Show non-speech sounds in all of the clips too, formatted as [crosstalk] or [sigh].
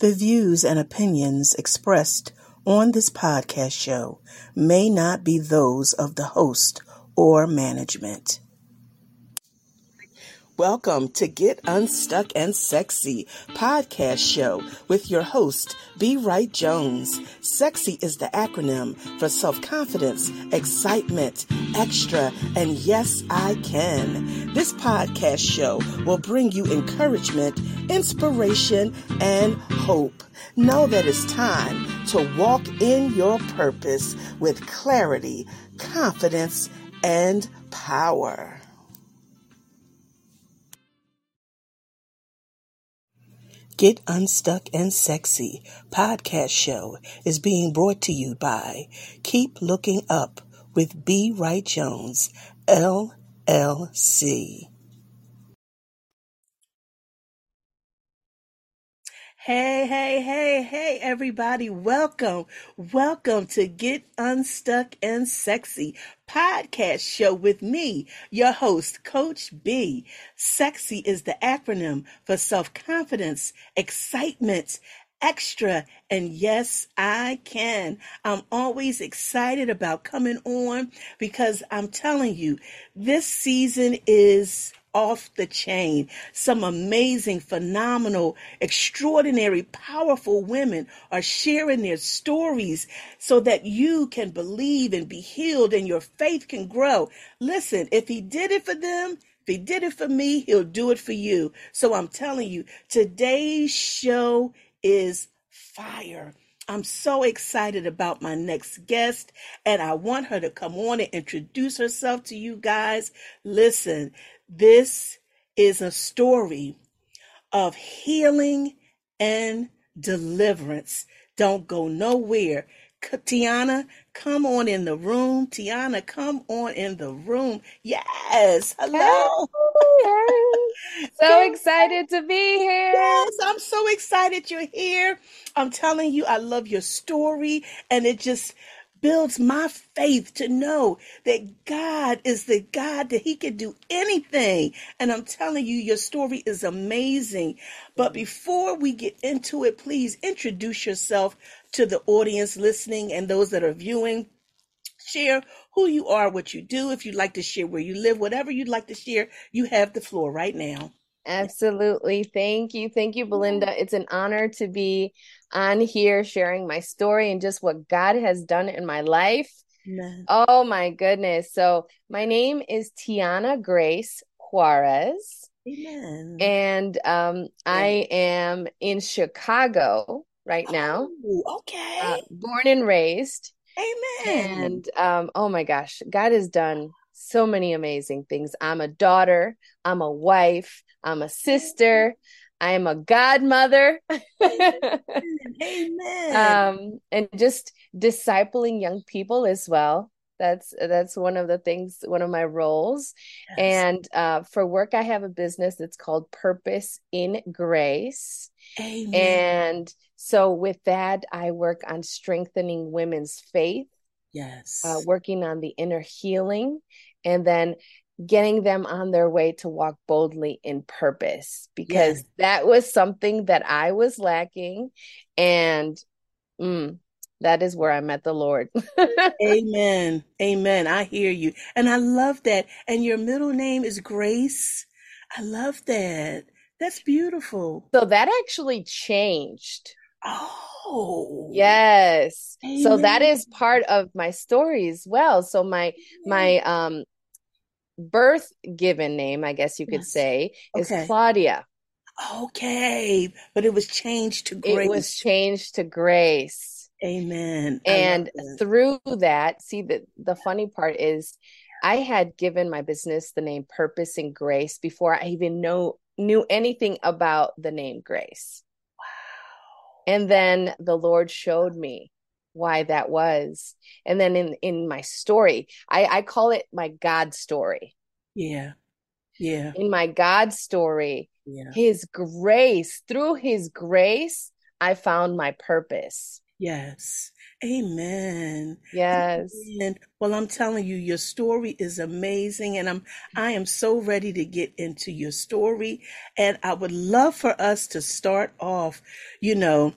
The views and opinions expressed on this podcast show may not be those of the host or management. Welcome to Get Unstuck and Sexy podcast show with your host, B. Wright Jones. Sexy is the acronym for self confidence, excitement, extra, and yes, I can. This podcast show will bring you encouragement, inspiration, and hope. Know that it's time to walk in your purpose with clarity, confidence, and power. Get Unstuck and Sexy podcast show is being brought to you by Keep Looking Up with B. Wright Jones, LLC. Hey, hey, hey, hey, everybody. Welcome. Welcome to Get Unstuck and Sexy podcast show with me, your host, Coach B. Sexy is the acronym for self confidence, excitement, extra, and yes, I can. I'm always excited about coming on because I'm telling you, this season is off the chain. Some amazing, phenomenal, extraordinary, powerful women are sharing their stories so that you can believe and be healed and your faith can grow. Listen, if he did it for them, if he did it for me, he'll do it for you. So I'm telling you, today's show is fire. I'm so excited about my next guest, and I want her to come on and introduce herself to you guys. Listen, this is a story of healing and deliverance. Don't go nowhere. Tiana, come on in the room. Tiana, come on in the room. Yes. Hello. Hey. So excited to be here. Yes, I'm so excited you're here. I'm telling you, I love your story, and it just builds my faith to know that God is the God that He can do anything. And I'm telling you, your story is amazing. But before we get into it, please introduce yourself to the audience listening and those that are viewing. Share who you are, what you do. If you'd like to share where you live, whatever you'd like to share, you have the floor right now. Absolutely. Thank you. Thank you, Belinda. It's an honor to be on here sharing my story and just what God has done in my life. Amen. Oh my goodness. So, my name is Tiana Grace Juarez. Amen. And um, I am in Chicago right now. Oh, okay. Uh, born and raised. Amen. And um, oh my gosh, God has done so many amazing things. I'm a daughter, I'm a wife, I'm a sister, I am a godmother. Amen. Um, and just discipling young people as well. That's that's one of the things, one of my roles. Yes. And uh, for work, I have a business. that's called Purpose in Grace. Amen. And so with that, I work on strengthening women's faith. Yes. Uh, working on the inner healing and then getting them on their way to walk boldly in purpose because yes. that was something that I was lacking. And mm, that is where I met the Lord. [laughs] Amen. Amen. I hear you. And I love that. And your middle name is Grace. I love that. That's beautiful. So that actually changed. Oh. Yes. Amen. So that is part of my story as well. So my my um birth given name, I guess you could yes. say, is okay. Claudia. Okay, but it was changed to grace. It was changed to grace. Amen. And through that, see the the funny part is I had given my business the name Purpose and Grace before I even know knew anything about the name Grace. Wow. And then the Lord showed me why that was. And then in in my story, I I call it my God story. Yeah. Yeah. In my God story, yeah. his grace, through his grace, I found my purpose. Yes. Amen. Yes. And well, I'm telling you, your story is amazing, and I'm I am so ready to get into your story. And I would love for us to start off, you know,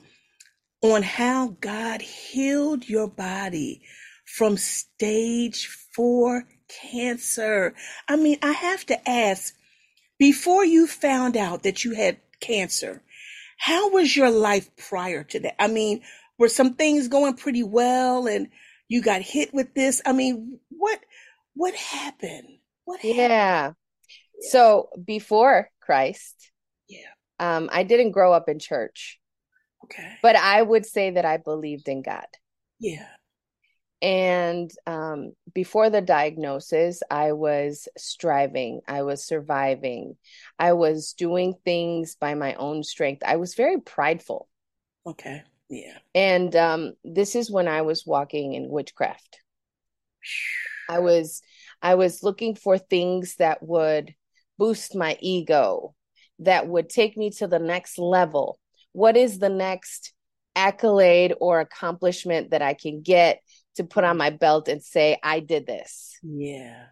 on how God healed your body from stage four cancer. I mean, I have to ask, before you found out that you had cancer, how was your life prior to that? I mean, were some things going pretty well and you got hit with this? I mean, what what happened? What happened? Yeah. So before Christ, yeah. Um, I didn't grow up in church. Okay. But I would say that I believed in God. Yeah. And um, before the diagnosis, I was striving, I was surviving, I was doing things by my own strength. I was very prideful. Okay. Yeah. And um, this is when I was walking in witchcraft. I was I was looking for things that would boost my ego, that would take me to the next level. What is the next accolade or accomplishment that I can get to put on my belt and say, I did this? Yeah.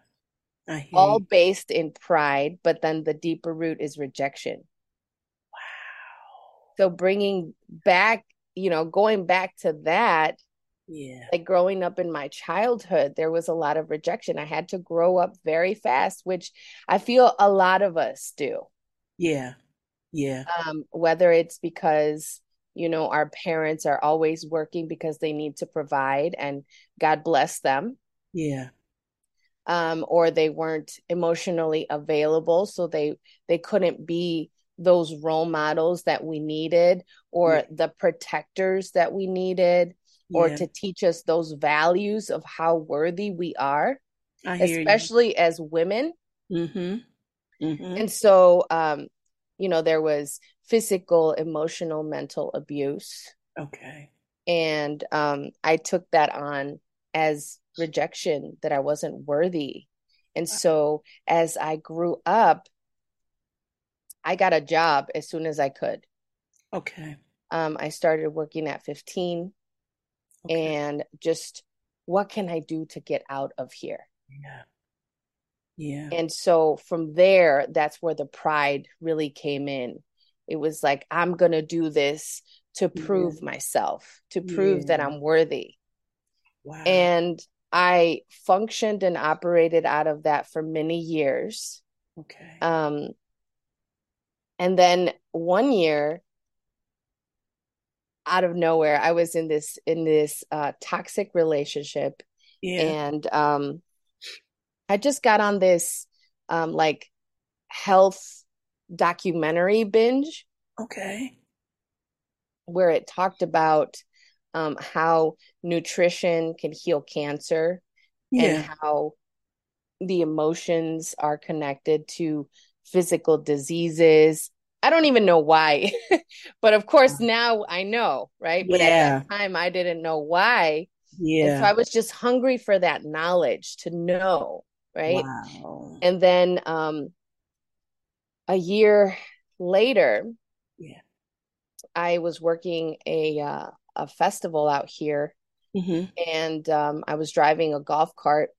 All you. based in pride, but then the deeper root is rejection. Wow. So bringing back you know, going back to that, yeah. Like growing up in my childhood, there was a lot of rejection. I had to grow up very fast, which I feel a lot of us do. Yeah. Yeah. Um, whether it's because, you know, our parents are always working because they need to provide and God bless them. Yeah. Um, or they weren't emotionally available, so they they couldn't be those role models that we needed or yeah. the protectors that we needed or to teach us those values of how worthy we are especially you. as women mm-hmm. Mm-hmm. and so um you know there was physical emotional mental abuse okay and um i took that on as rejection that i wasn't worthy and so as i grew up I got a job as soon as I could. Okay. Um, I started working at 15 okay. and just what can I do to get out of here? Yeah. Yeah. And so from there, that's where the pride really came in. It was like, I'm going to do this to prove yeah. myself, to prove yeah. that I'm worthy. Wow. And I functioned and operated out of that for many years. Okay. Um, and then one year, out of nowhere, I was in this in this uh, toxic relationship, yeah. and um, I just got on this um, like health documentary binge. Okay. Where it talked about um, how nutrition can heal cancer yeah. and how the emotions are connected to physical diseases. I don't even know why, [laughs] but of course now I know, right? But yeah. at that time I didn't know why. Yeah. And so I was just hungry for that knowledge to know, right? Wow. And then um a year later, yeah. I was working a uh, a festival out here mm-hmm. and um I was driving a golf cart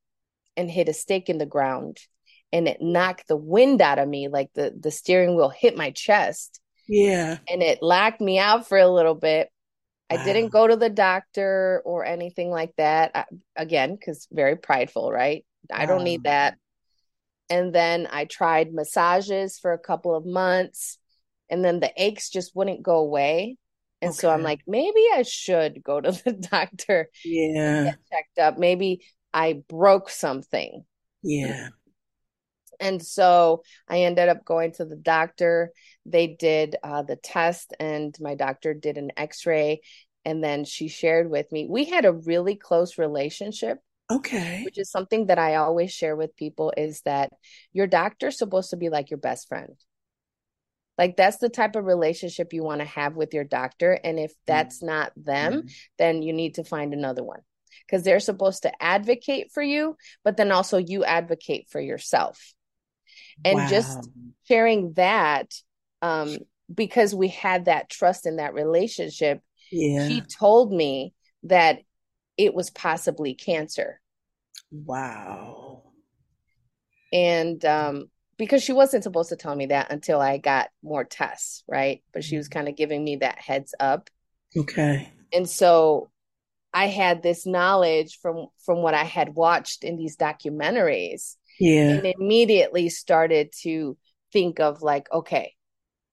and hit a stake in the ground and it knocked the wind out of me like the the steering wheel hit my chest yeah and it locked me out for a little bit wow. i didn't go to the doctor or anything like that I, again because very prideful right. I don't need that and then i tried massages for a couple of months and then the aches just wouldn't go away and okay. so i'm like maybe i should go to [laughs] the doctor yeah get checked up maybe i broke something yeah and so I ended up going to the doctor. They did uh, the test, and my doctor did an x ray. And then she shared with me, we had a really close relationship. Okay. Which is something that I always share with people is that your doctor's supposed to be like your best friend. Like that's the type of relationship you want to have with your doctor. And if that's mm-hmm. not them, mm-hmm. then you need to find another one because they're supposed to advocate for you, but then also you advocate for yourself and wow. just sharing that um, because we had that trust in that relationship yeah. she told me that it was possibly cancer. Wow. And um, because she wasn't supposed to tell me that until I got more tests, right? But she was mm-hmm. kind of giving me that heads up. Okay. And so I had this knowledge from from what I had watched in these documentaries. Yeah. And immediately started to think of like, okay,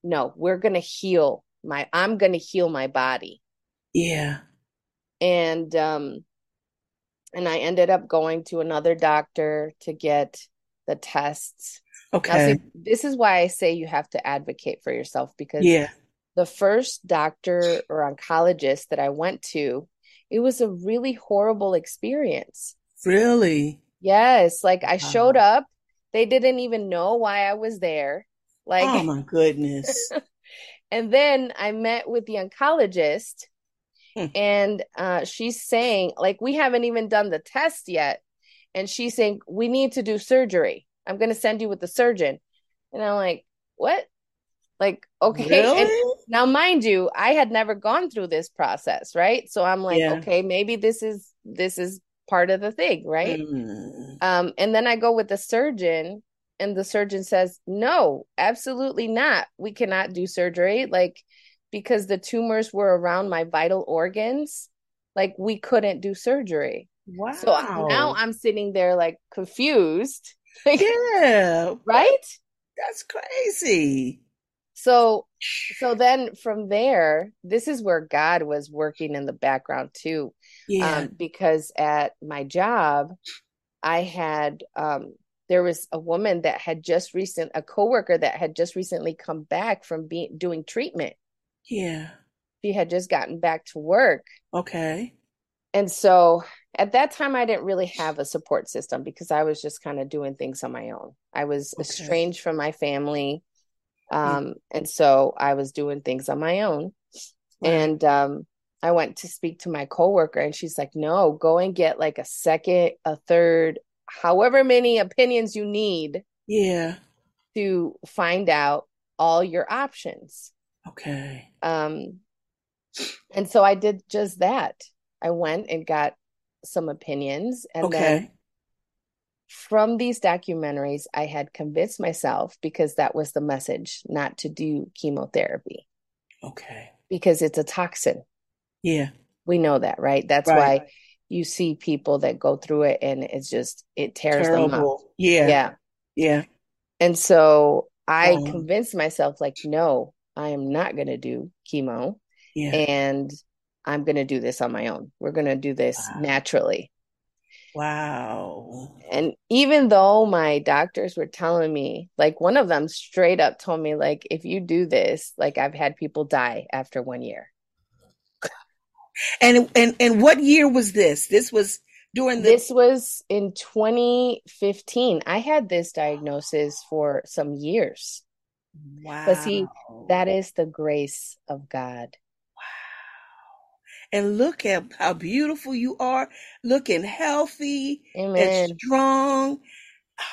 no, we're going to heal my I'm going to heal my body. Yeah. And um and I ended up going to another doctor to get the tests. Okay. See, this is why I say you have to advocate for yourself because yeah. the first doctor or oncologist that I went to, it was a really horrible experience. Really? Yes. Like I showed up, they didn't even know why I was there. Like, oh my goodness. [laughs] and then I met with the oncologist Hmm. and uh, she's saying like we haven't even done the test yet. And she's saying we need to do surgery. I'm going to send you with the surgeon. And i'm like what? Like okay. Really? and now mind you i had never gone through this process right? So i'm like yeah. okay maybe this is this is part of the thing right? Mm. um and then i go with the surgeon and the surgeon says no absolutely not. We cannot do surgery. Like because the tumors were around my vital organs, like we couldn't do surgery. Wow. So now I'm sitting there like confused. [laughs] yeah. Right? That's crazy. So so then from there, this is where God was working in the background too. Yeah. Um, because at my job, I had um there was a woman that had just recent a coworker that had just recently come back from being doing treatment yeah. She had just gotten back to work. Okay. And so at that time, I didn't really have a support system because I was just kind of doing things on my own. I was okay. estranged from my family. Um, yeah. And so I was doing things on my own. Right. And um, I went to speak to my coworker, and she's like, no, go and get like a second, a third, however many opinions you need. Yeah. To find out all your options. Okay. Um, and so I did just that. I went and got some opinions, and okay. then from these documentaries, I had convinced myself because that was the message not to do chemotherapy. Okay. Because it's a toxin. Yeah. We know that, right? That's right. why you see people that go through it and it's just it tears Terrible. them up. Yeah. Yeah. Yeah. And so I um, convinced myself like no, I am not going to do chemo. Yeah. And I'm going to do this on my own. We're going to do this wow. naturally. Wow. And even though my doctors were telling me, like one of them straight up told me, like, if you do this, like I've had people die after one year. And and and what year was this? This was during the This was in 2015. I had this diagnosis for some years. Wow. But see, that is the grace of God. Wow. And look at how beautiful you are, looking healthy Amen. and strong. [sighs]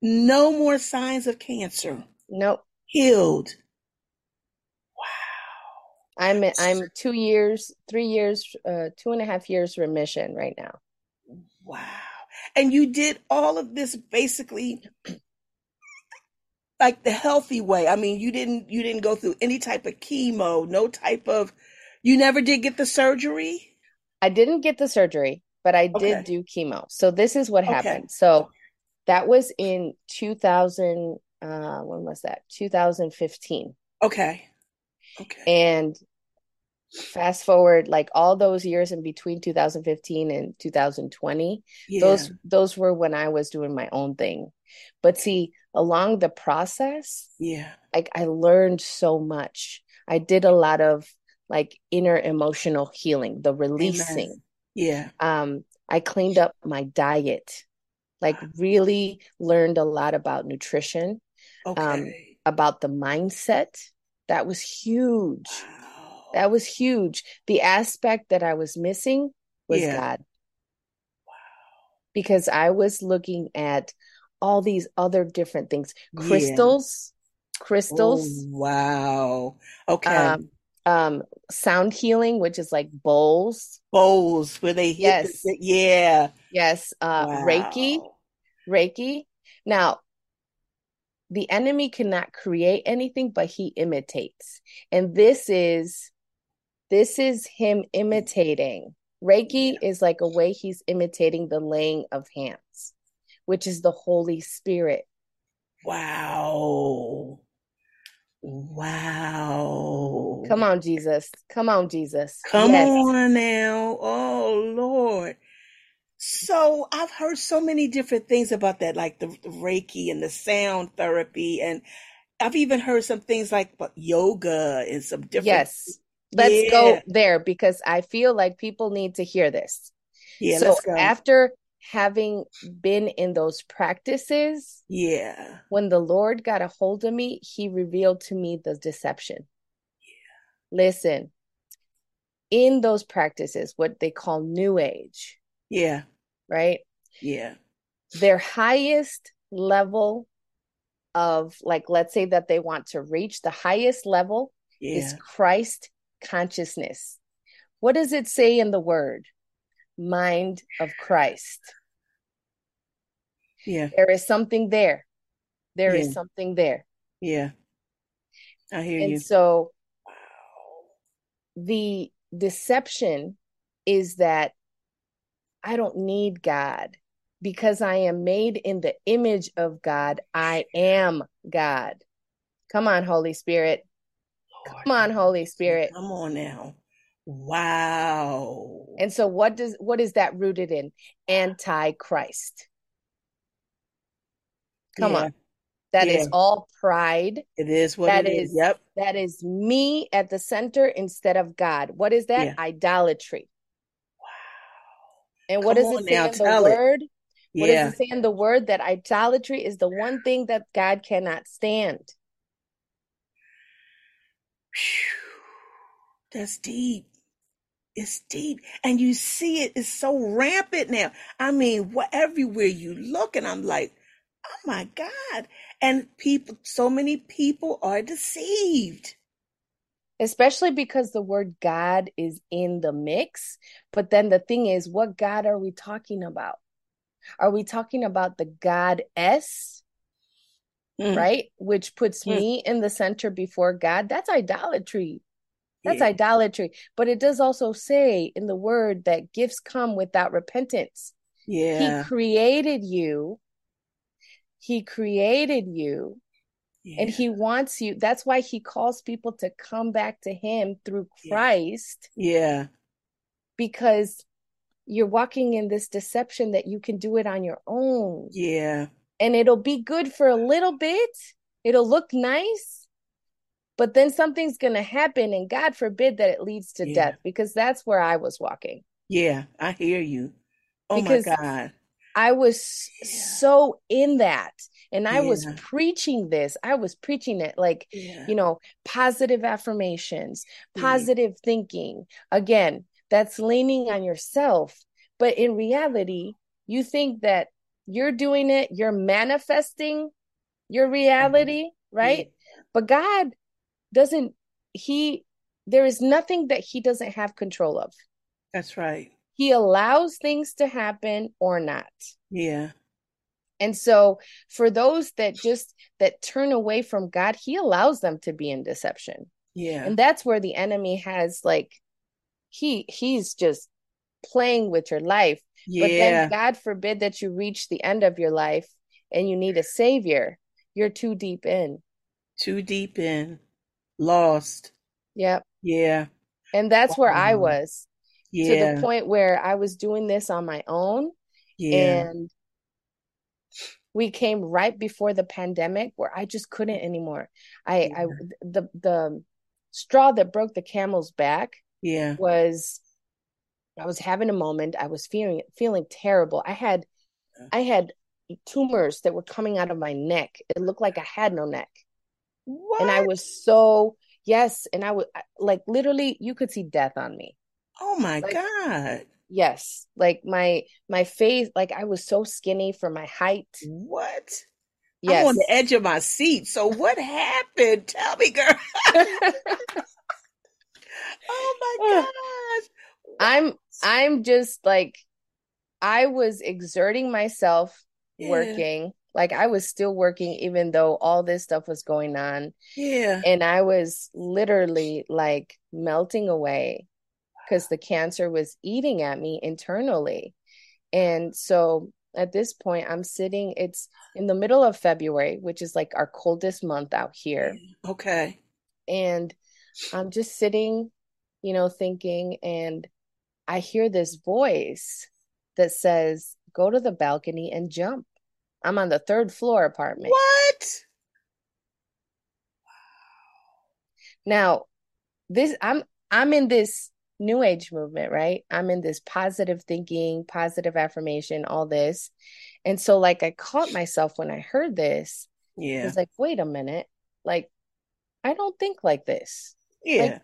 No more signs of cancer. Nope. Healed. Wow. I'm I'm two years, three years, uh, two and a half years remission right now. Wow. And you did all of this basically like the healthy way. I mean, you didn't you didn't go through any type of chemo, no type of you never did get the surgery? I didn't get the surgery, but I okay. did do chemo. So this is what happened. So that was in 2000 uh when was that? 2015. Okay. Okay. And fast forward like all those years in between 2015 and 2020 yeah. those those were when i was doing my own thing but see along the process yeah. like i learned so much. I did a lot of like inner emotional healing the releasing. Amen. yeah. Um i cleaned up my diet like really learned a lot about nutrition um, okay. um about the mindset. That was huge. Wow. that was huge. The aspect that i was missing was yeah. god. Wow. Because i was looking at all these other different things crystals yeah. crystals oh, wow okay um, um sound healing, which is like bowls. Bowls where they yes. The, yeah. Yes. Uh wow. Reiki. Reiki. Now, the enemy cannot create anything, but he imitates. And this is this is him imitating. Reiki yeah. is like a way he's imitating the laying of hands, which is the Holy Spirit. Wow. Wow. Come on, Jesus. Come on, Jesus. Come yes. on now. Oh, Lord. So I've heard so many different things about that, like the, the Reiki and the sound therapy. And I've even heard some things like yoga and some different. Yes. Let's yeah. go there because I feel like people need to hear this. Yeah. So after having been in those practices, yeah. When the Lord got a hold of me, he revealed to me the deception. Yeah. Listen, in those practices, what they call new age. Yeah. Right? Yeah. Their highest level of like let's say that they want to reach the highest level yeah. is Christ consciousness. What does it say in the word? Mind of Christ. Yeah. There is something there. There yeah. is something there. Yeah. I hear and you. And so the deception is that I don't need God because I am made in the image of God. I am God. Come on, Holy Spirit. Lord, Come on, Holy Spirit. Come on now. Wow. And so what does what is that rooted in? Antichrist. Come yeah. on. That yeah. is all pride. It is what that it is. is. Yep. That is me at the center instead of God. What is that? Yeah. Idolatry. Wow. And what Come does it say now, in the word? It. What does it say in the word? That idolatry is the one thing that God cannot stand. That's deep. It's deep. And you see it is so rampant now. I mean, what everywhere you look, and I'm like, oh my God. And people, so many people are deceived. Especially because the word God is in the mix. But then the thing is, what God are we talking about? Are we talking about the God S? Mm. Right? Which puts mm. me in the center before God. That's idolatry. That's yeah. idolatry. But it does also say in the word that gifts come without repentance. Yeah. He created you he created you yeah. and he wants you. That's why he calls people to come back to him through Christ. Yeah. Because you're walking in this deception that you can do it on your own. Yeah. And it'll be good for a little bit. It'll look nice. But then something's going to happen and God forbid that it leads to yeah. death because that's where I was walking. Yeah, I hear you. Oh because my God. I was yeah. so in that. And I yeah. was preaching this. I was preaching it like, you know, positive affirmations, positive thinking. Again, that's leaning on yourself. But in reality, you think that you're doing it, you're manifesting your mm-hmm. reality, right? But God doesn't, He, there is nothing that He doesn't have control of. That's right. He allows things to happen or not. Yeah. And so for those that just that turn away from God, he allows them to be in deception. Yeah. And that's where the enemy has like he he's just playing with your life. Yeah. But then God forbid that you reach the end of your life and you need a savior. You're too deep in. Too deep in. Lost. Yep. Yeah. And that's wow. where I was yeah. to the point where I was doing this on my own. Yeah. And we came right before the pandemic where I just couldn't anymore. I, yeah. I the the straw that broke the camel's back yeah was I was having a moment. I was feeling feeling terrible. I had I had tumors that were coming out of my neck. It looked like I had no neck. What? And I was so yes, and I was like literally you could see death on me. Oh my like, god. Yes. Like my my face like I was so skinny for my height. What? Yes. I'm on the edge of my seat. So what happened? Tell me, girl. [laughs] Oh my [laughs] God. I'm I'm just like I was exerting myself yeah. working. Like I was still working even though all this stuff was going on. Yeah. And I was literally like melting away because the cancer was eating at me internally. And so at this point, I'm sitting, it's in the middle of February, which is like our coldest month out here. Okay. And I'm just sitting, you know, thinking, and I hear this voice that says, Go to the balcony and jump. I'm on the third floor apartment. What? Now, this I'm I'm in this new age movement, right? I'm in this positive thinking, positive affirmation, all this. And so like I caught myself when I heard this. Yeah. It's like, wait a minute. Like I don't think like this. Yeah. Like,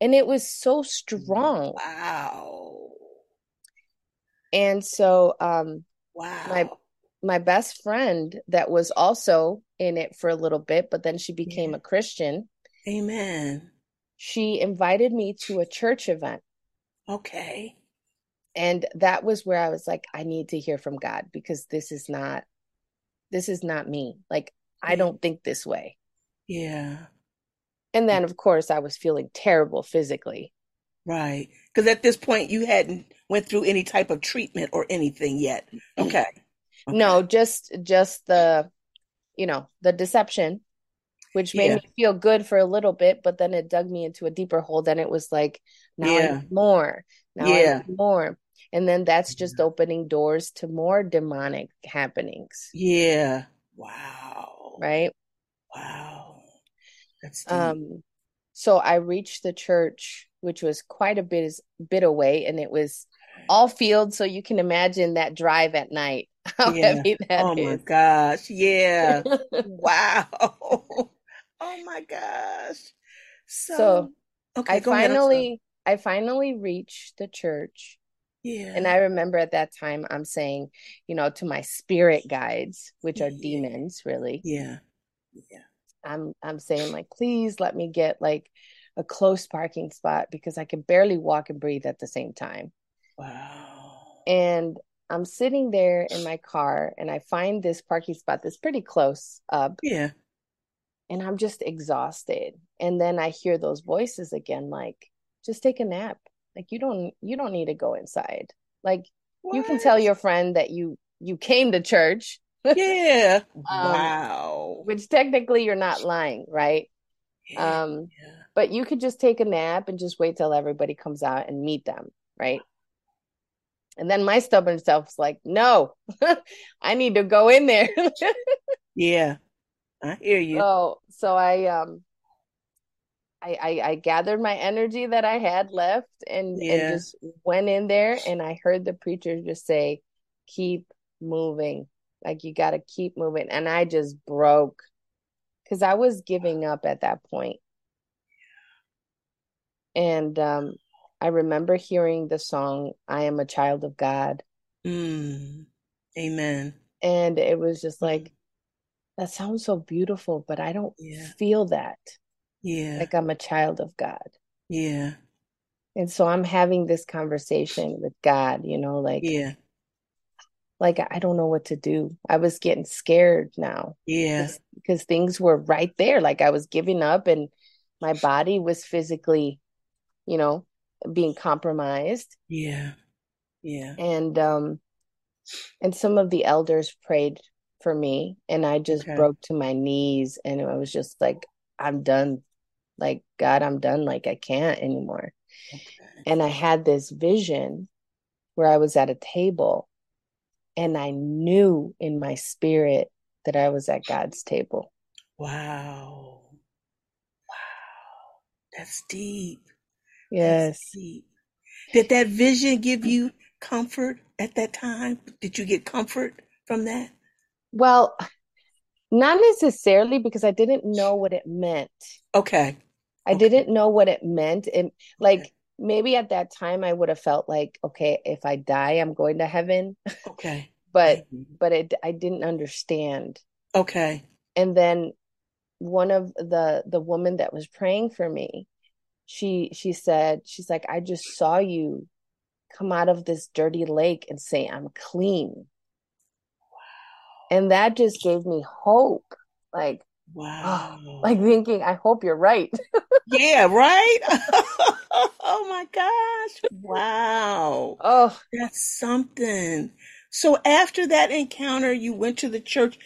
and it was so strong. Wow. And so um wow. My my best friend that was also in it for a little bit, but then she became yeah. a Christian. Amen she invited me to a church event. Okay. And that was where I was like, I need to hear from God because this is not, this is not me. Like, I don't think this way. Yeah. And then, of course, I was feeling terrible physically. Right. Because at this point, you hadn't went through any type of treatment or anything yet. Okay. Okay. No, just just the, you know, the deception which made yeah. me feel good for a little bit, but then it dug me into a deeper hole. Then it was like, now yeah. more, now yeah. more. And then that's just opening doors to more demonic happenings. Yeah. Wow. Right? Wow. That's deep. um so I reached the church, which was quite a bit bit away, and it was all field, so you can imagine that drive at night. [laughs] How yeah. heavy that oh is. my gosh. Yeah. [laughs] wow. [laughs] Oh my gosh. So, so okay, I finally I finally reached the church. Yeah. And I remember at that time I'm saying, you know, to my spirit guides, which are yeah. demons really. Yeah. Yeah. I'm I'm saying like please let me get like a close parking spot because I can barely walk and breathe at the same time. Wow. And I'm sitting there in my car and I find this parking spot that's pretty close up. Yeah and I'm just exhausted. And then I hear those voices again like just take a nap. Like you don't you don't need to go inside. Like what? you can tell your friend that you you came to church. [laughs] Yeah. um, wow. Which technically you're not lying, right? Yeah. Um yeah. but you could just take a nap and just wait till everybody comes out and meet them, right? And then my stubborn self's like, no, [laughs] I need to go in there. yeah. I hear you. So so I um I, I, I gathered my energy that I had left and, yeah. and just went in there and I heard the preacher just say, keep moving. Like you gotta keep moving. And I just broke because I was giving up at that point. And um I remember hearing the song I am a child of God. Mm. Amen. And it was just like that sounds so beautiful, but I don't yeah. feel that. Yeah. Like I'm a child of God. Yeah. And so I'm having this conversation with God, you know, like, yeah. Like I don't know what to do. I was getting scared now. Yeah. Because things were right there. Like I was giving up and my body was physically, you know, being compromised. Yeah. Yeah. And um and some of the elders prayed for me and I just okay. broke to my knees and I was just like I'm done like God I'm done like I can't anymore. Okay. And I had this vision where I was at a table and I knew in my spirit that I was at God's table. Wow. Wow. That's deep. Yes. Did that vision give you comfort at that time? Did you get comfort from that? Well, not necessarily because I didn't know what it meant. Okay. I okay. didn't know what it meant. And like okay. maybe at that time I would have felt like, okay, if I die, I'm going to heaven. Okay. [laughs] but but it I didn't understand. Okay. And then one of the the woman that was praying for me, she she said, she's like, I just saw you come out of this dirty lake and say, I'm clean. Wow. And that just gave me hope. Like, [gasps] wow. Oh, like thinking, I hope you're right. [laughs] yeah, right? [laughs] oh my gosh. Wow. Oh, that's something. So after that encounter, you went to the church.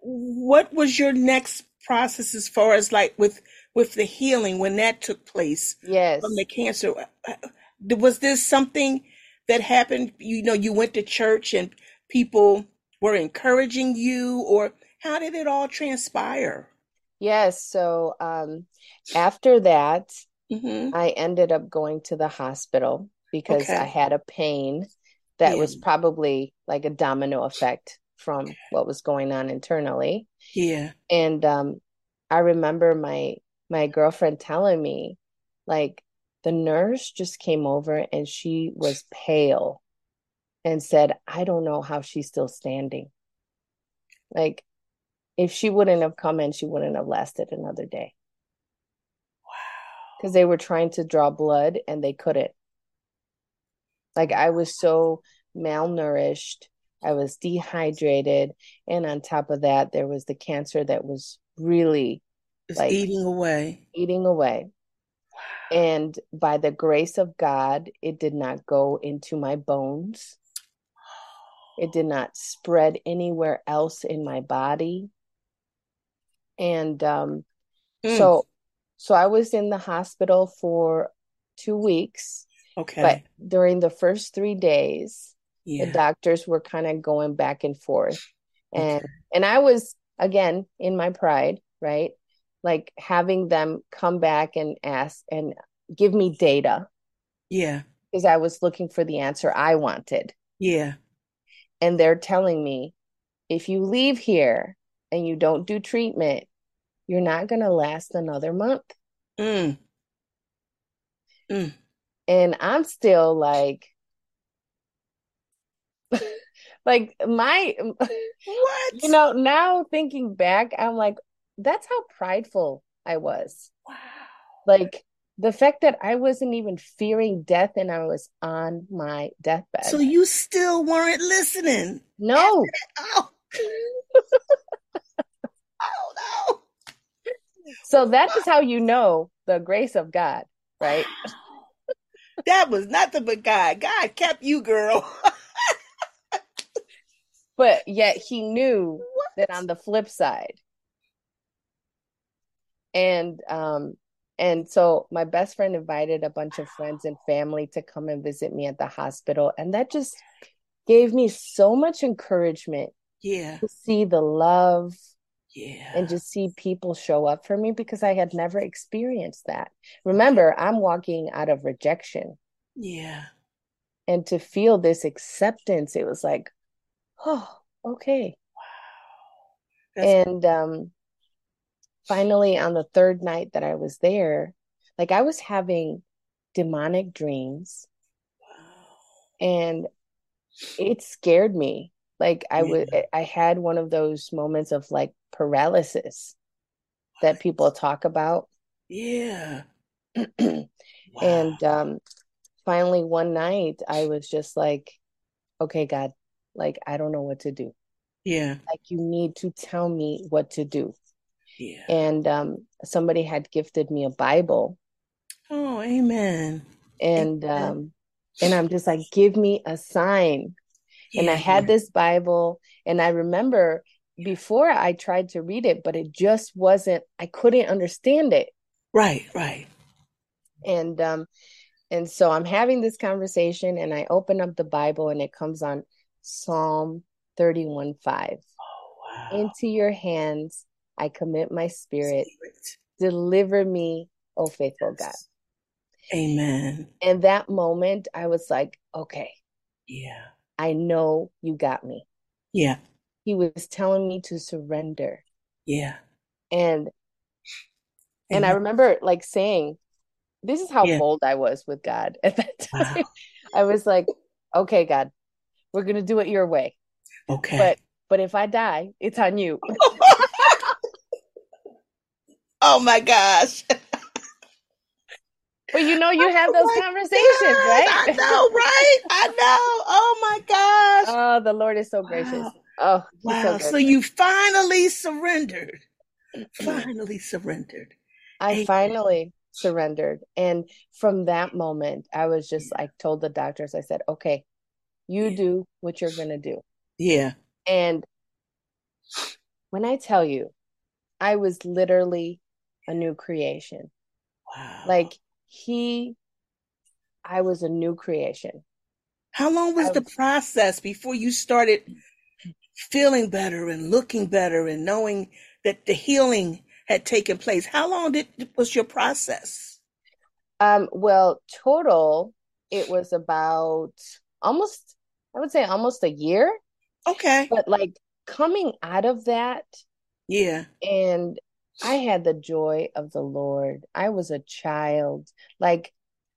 What was your next process as far as like with with the healing when that took place? Yes. From the cancer. Uh, was this something that happened? You know, you went to church and people were encouraging you or how did it all transpire? Yes. So um, after that, mm-hmm. I ended up going to the hospital because okay. I had a pain that yeah. was probably like a domino effect from what was going on internally. Yeah. And um, I remember my my girlfriend telling me, like, the nurse just came over and she was pale and said, I don't know how she's still standing. Like, if she wouldn't have come in, she wouldn't have lasted another day. Wow. Because they were trying to draw blood and they couldn't. Like, I was so malnourished, I was dehydrated. And on top of that, there was the cancer that was really like eating away. Eating away. And by the grace of God, it did not go into my bones. It did not spread anywhere else in my body. And um, mm. so so I was in the hospital for 2 weeks. Okay. But during the first 3 days, yeah. the doctors were kind of going back and forth. And okay. and I was again in my pride, right? Like having them come back and ask and give me data. Yeah. Because I was looking for the answer I wanted. Yeah. And they're telling me if you leave here and you don't do treatment, you're not going to last another month. Mm. Mm. And I'm still like, [laughs] like my [laughs] what you know now thinking back i'm like that's how prideful I was. Wow. Like the fact that I wasn't even fearing death and I was on my deathbed. So you still weren't listening? No. Oh. [laughs] oh no. So that is how you know the grace of God, right? [sighs] that was nothing but God. God kept you, girl. [laughs] but yet he knew what? that on the flip side, and um and so my best friend invited a bunch of friends and family to come and visit me at the hospital. And that just gave me so much encouragement yeah. to see the love yeah. and just see people show up for me because i had never experienced that. Remember i'm walking out of rejection. Yeah. And to feel this acceptance it was like oh okay. Wow. And um finally on the third night that I was there, like I was having demonic dreams. And it scared me. Like I yeah. would I had one of those moments of like paralysis that people talk about. Yeah. [clears throat] wow. And um finally one night I was just like, okay, God, like I don't know what to do. Yeah. Like you need to tell me what to do. Yeah. And um, somebody had gifted me a Bible. Oh, amen. And amen. um, and I'm just like, give me a sign. Yeah, and I had this Bible, and I remember before I tried to read it, but it just wasn't. I couldn't understand it. Right, right. And um, and so I'm having this conversation, and I open up the Bible, and it comes on Psalm 31 5. Oh, wow. Into your hands I commit my spirit. spirit. Deliver me, O faithful God. Amen. And that moment, I was like, okay. Yeah. I know you got me. Yeah. He was telling me to surrender. Yeah. And and I remember like saying, this is how yeah. bold I was with God at that [laughs] time. Wow. I was like, okay, God, we're gonna do it your way. Okay. But but if I die, it's on you. [laughs] Oh my gosh. [laughs] But you know, you have those oh conversations, God, right? I know, right? I know. Oh my gosh. Oh, the Lord is so gracious. Wow. Oh, wow. So, so, you finally surrendered. Finally surrendered. I Amen. finally surrendered. And from that moment, I was just like, told the doctors, I said, okay, you do what you're going to do. Yeah. And when I tell you, I was literally a new creation. Wow. Like he, I was a new creation. How long was, was the process before you started feeling better and looking better and knowing that the healing had taken place? How long did was your process? Um, well, total, it was about almost, I would say almost a year. Okay. But like coming out of that, yeah. And I had the joy of the Lord. I was a child. Like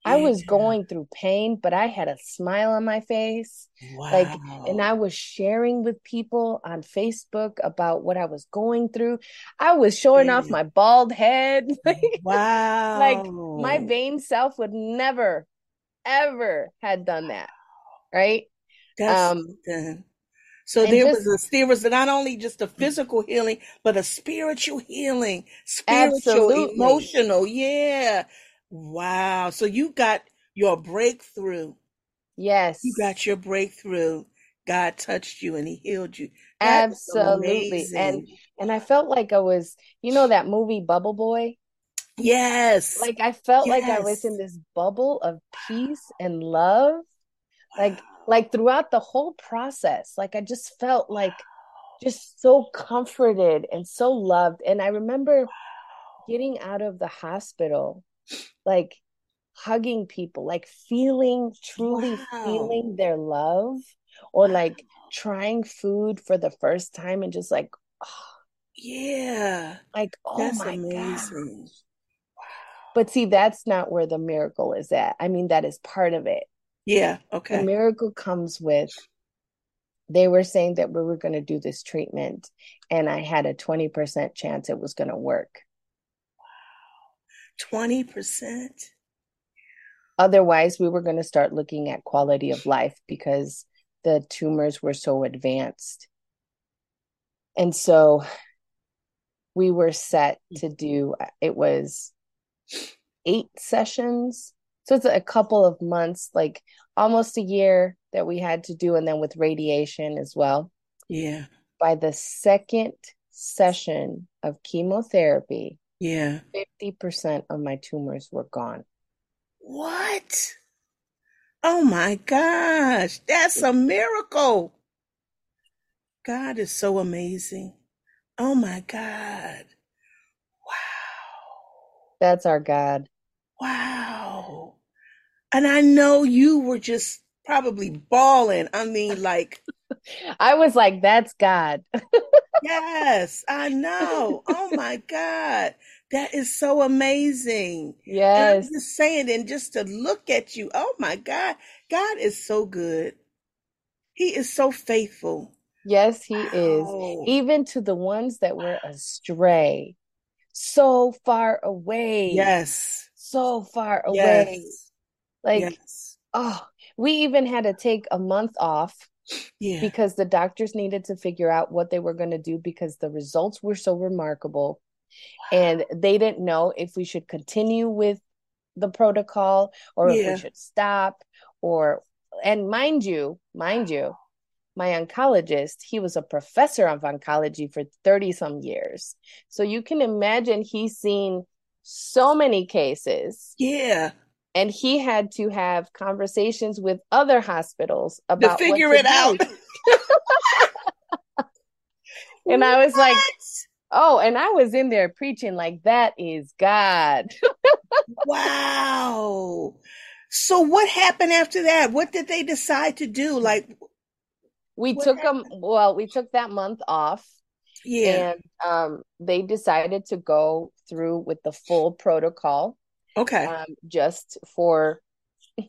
yeah. I was going through pain, but I had a smile on my face. Wow. Like, and I was sharing with people on Facebook about what I was going through. I was showing yeah. off my bald head. [laughs] wow. like my vain self would never, ever had done that. Right. That's um, so and there just, was a there was not only just a physical healing, but a spiritual healing, spiritual, absolutely. emotional. Yeah. Wow. So you got your breakthrough. Yes. You got your breakthrough. God touched you and he healed you. That Absolutely. And and I felt like I was, you know that movie Bubble Boy? Yes. Like I felt yes. like I was in this bubble of peace and love. Like like throughout the whole process like i just felt like just so comforted and so loved. And i remember getting out of the hospital like hugging people like feeling truly wow. feeling their love or like trying food for the first time and just like oh, yeah. Like oh that's my amazing. Gosh. but see that's not where the miracle is at. I mean that is part of it yeah. Okay. The miracle comes with they were saying that we were going to do this treatment and I had a 20% chance it was going to work. Wow. 20%? Otherwise, we were going to start looking at quality of life because the tumors were so advanced. And so we were set to mm-hmm. do uh, it was eight sessions so it's a couple of months, like almost a year that we had to do, and then with radiation as well. Yeah. By the second session of chemotherapy, yeah, 50% of my tumors were gone. What? Oh my gosh, that's a miracle. God is so amazing. Oh my God. Wow. That's our God. Wow. And I know you were just probably bawling. I mean, like, [laughs] I was like, that's God. [laughs] yes, I know. Oh my God. That is so amazing. Yes. I'm just saying, and just to look at you, oh my God, God is so good. He is so faithful. Yes, He wow. is. Even to the ones that were astray, so far away. Yes so far away. Yes. Like, yes. oh, we even had to take a month off yeah. because the doctors needed to figure out what they were going to do because the results were so remarkable. Wow. And they didn't know if we should continue with the protocol or yeah. if we should stop or and mind you, mind you, my oncologist, he was a professor of oncology for 30 some years. So you can imagine he's seen so many cases. Yeah. And he had to have conversations with other hospitals about to figure it out. [laughs] and I was like, oh, and I was in there preaching like that is God. [laughs] wow. So what happened after that? What did they decide to do? Like we took happened? them well, we took that month off yeah. And um, they decided to go through with the full protocol. Okay. Um, just for, [laughs] you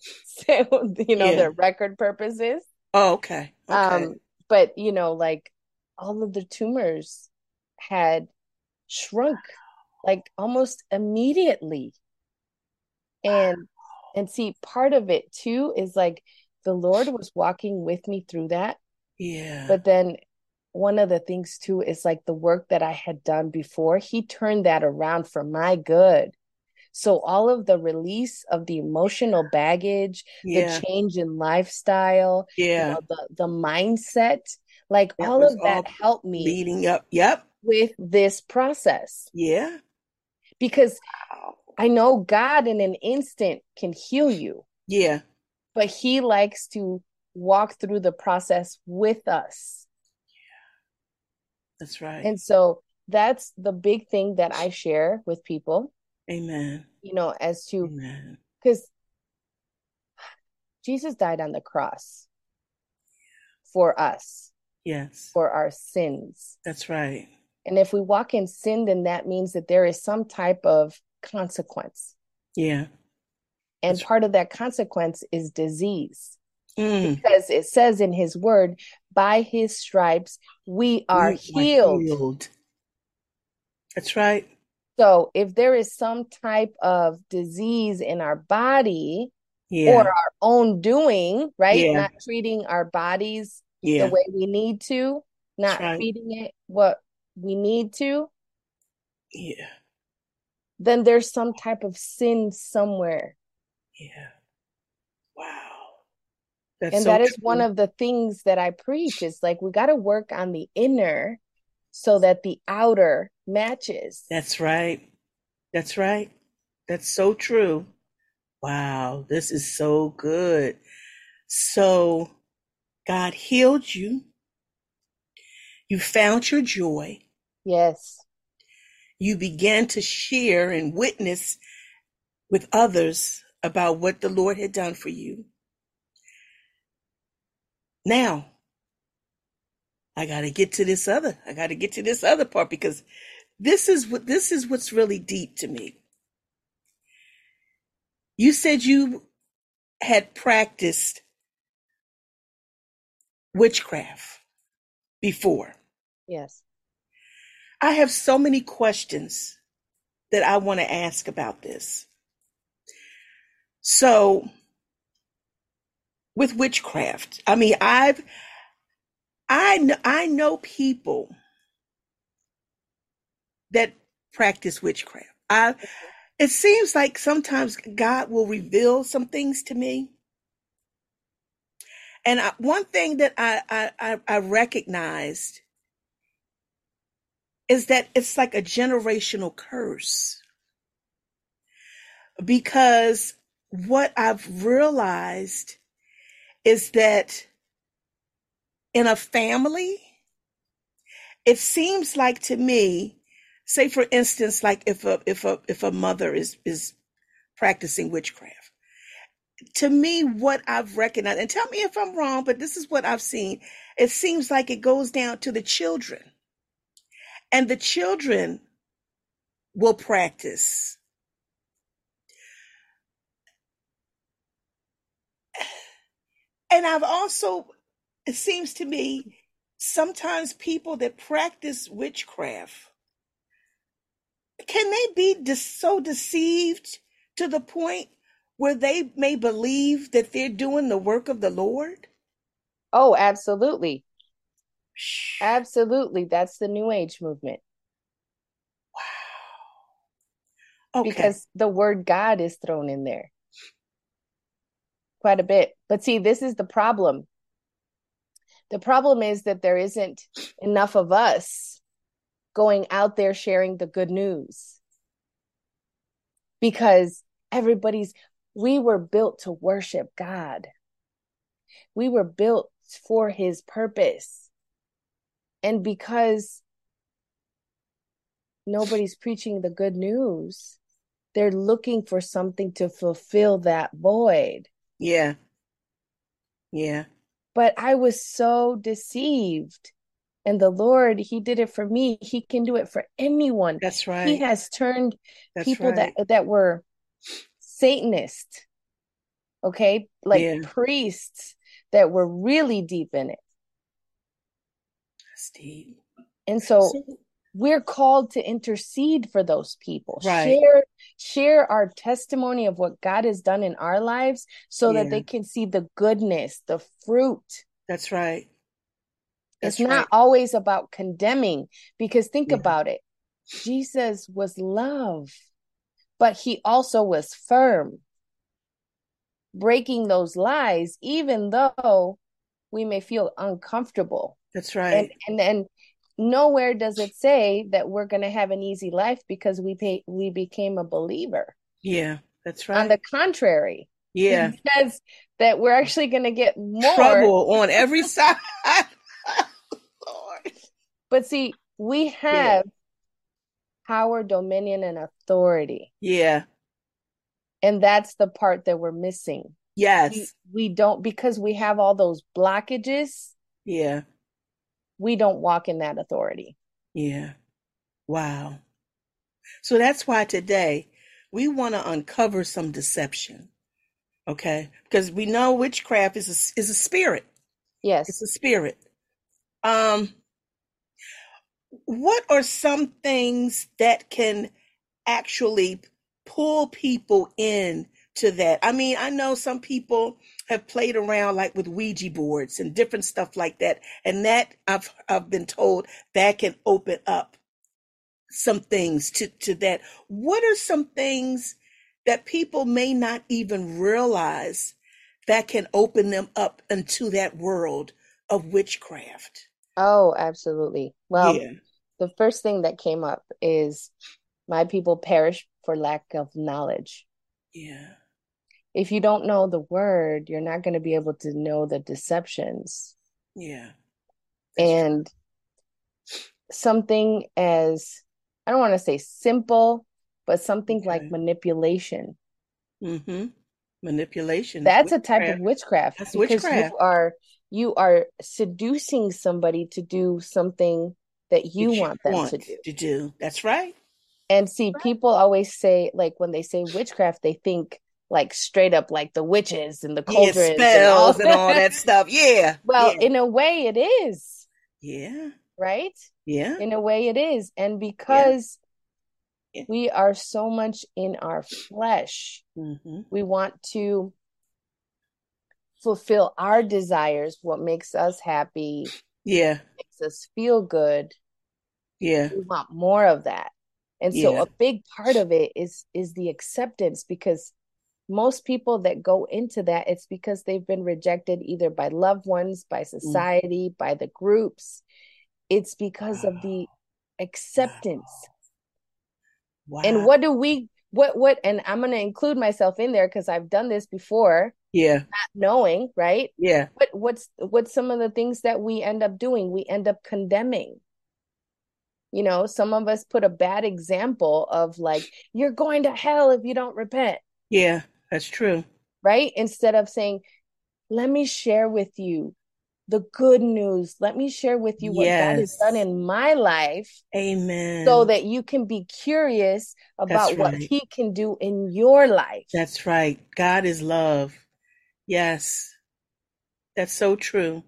know, yeah. their record purposes. Oh, okay. okay. Um, but, you know, like all of the tumors had shrunk like almost immediately. And and see part of it too is like the Lord was walking with me through that. Yeah. But then one of the things too is like the work that I had done before, he turned that around for my good. So all of the release of the emotional baggage, Yeah. the change in lifestyle, you Yeah. know, the the mindset, like That all of all that helped me leading up. Yep. with this process Yeah. because Wow. I know God in an instant can heal you, Yeah. but he likes to walk through the process with us. That's right. And so that's the big thing that I share with people, Amen. you know, as to because Jesus died on the cross for us, Yes. for our sins. That's right. And if we walk in sin, then that means that there is some type of consequence. Yeah. And That's- part of that consequence is disease. Mm. Because it says in his word, by his stripes we are We healed. healed. That's right. So if there is some type of disease in our body Yeah. or our own doing, right? Yeah. Not treating our bodies yeah. the way we need to, not right. feeding it what we need to, yeah. then there's some type of sin somewhere. Yeah. Wow. That's and so that is true. one of the things that I preach is like we got to work on the inner so that the outer matches. That's right. That's right. That's so true. Wow, this is so good. So, God healed you. You found your joy. Yes. You began to share and witness with others about what the Lord had done for you. Now, I got to get to this other. I got to get to this other part because this is what this is what's really deep to me. You said you had practiced witchcraft before. Yes. I have so many questions that I want to ask about this. So, with witchcraft, I mean, I've I kn- I know people that practice witchcraft. I it seems like sometimes God will reveal some things to me. And I, one thing that I I I recognized is that it's like a generational curse. Because what I've realized is that in a family, it seems like to me, say for instance, like if a if a if a mother is is practicing witchcraft. To me, what I've recognized, and tell me if I'm wrong, but this is what I've seen. It seems like it goes down to the children. And the children will practice. [sighs] And I've also, it seems to me, sometimes people that practice witchcraft, can they be de- so deceived to the point where they may believe that they're doing the work of the Lord? Oh, absolutely. Absolutely. That's the new age movement. Wow. Okay. Because the word God is thrown in there quite a bit. But see, this is the problem. The problem is that there isn't enough of us going out there sharing the good news. Because everybody's, we were built to worship God. We were built for his purpose. And because nobody's preaching the good news, they're looking for something to fulfill that void. yeah. Yeah. But I was so deceived. And the Lord, He did it for me. He can do it for anyone. That's right. He has turned That's people right. that that were Satanist, okay, like Yeah. priests that were really deep in it. Steve. And so, So, we're called to intercede for those people. Right. share share our testimony of what god has done in our lives so yeah. that they can see the goodness the fruit. That's right. That's it's not always about condemning because think yeah. about it. Jesus was love but he also was firm breaking those lies even though we may feel uncomfortable. That's right. And and, and nowhere does it say that we're going to have an easy life because we pay, we became a believer. Yeah, that's right. On the contrary. Yeah. It says that we're actually going to get more trouble on every [laughs] side. But see, we have yeah. power, dominion, and authority. Yeah. And that's the part that we're missing. Yes. We, we don't because we have all those blockages. Yeah we don't walk in that authority. Yeah. Wow. So that's why today we want to uncover some deception. Okay? Because we know witchcraft is a, is a spirit. Yes. It's a spirit. Um what are some things that can actually pull people in to that? I mean, I know some people have played around like with Ouija boards and different stuff like that. And that I've I've been told that can open up some things to, to that. What are some things that people may not even realize that can open them up into that world of witchcraft? Oh, absolutely. Well, yeah. the first thing that came up is my people perish for lack of knowledge. Yeah if you don't know the word, you're not going to be able to know the deceptions. Yeah. and true. something as, I don't want to say simple, but something okay. like manipulation. Mm-hmm. Manipulation. That's witchcraft. a type of witchcraft. That's because witchcraft. you are you are seducing somebody to do something that you, that want them want to do. To do. That's right. And see, right. people always say, like when they say witchcraft, they think like straight up like the witches and the cauldrons yeah, spells and all, and all that stuff. Yeah. [laughs] Well, yeah. in a way it is. Yeah. Right? Yeah. In a way it is. And because yeah. we are so much in our flesh, mm-hmm. we want to fulfill our desires, what makes us happy. Yeah. Makes us feel good. Yeah. We want more of that. And so yeah. a big part of it is is the acceptance because most people that go into that it's because they've been rejected either by loved ones by mm. society mm. by the groups it's because wow. of the acceptance wow. and what do we what what and i'm going to include myself in there because i've done this before yeah not knowing right yeah but what's what's some of the things that we end up doing we end up condemning you know some of us put a bad example of like you're going to hell if you don't repent yeah that's true. Right? Instead of saying, let me share with you the good news. Let me share with you what yes. God has done in my life. Amen. So that you can be curious about right. what He can do in your life. That's right. God is love. Yes. That's so true.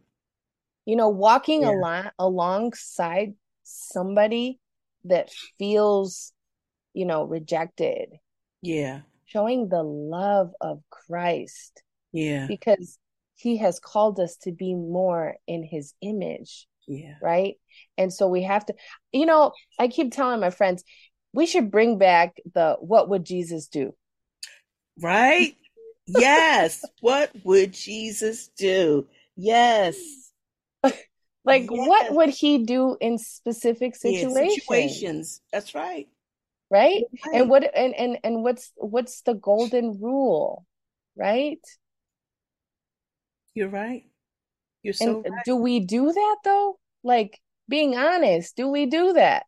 You know, walking yeah. along alongside somebody that feels, you know, rejected. Yeah showing the love of Christ. Yeah. Because he has called us to be more in his image. Yeah. Right. And so we have to, you know, I keep telling my friends, we should bring back the what would Jesus do? Right? yes. [laughs] what would Jesus do? Yes. [laughs] like yes. what would he do in specific situations? Yeah, situations. That's right right? right? and what and and and what's what's the golden rule? Right? You're right. You're so and right. do we do that though? Like being honest do we do that?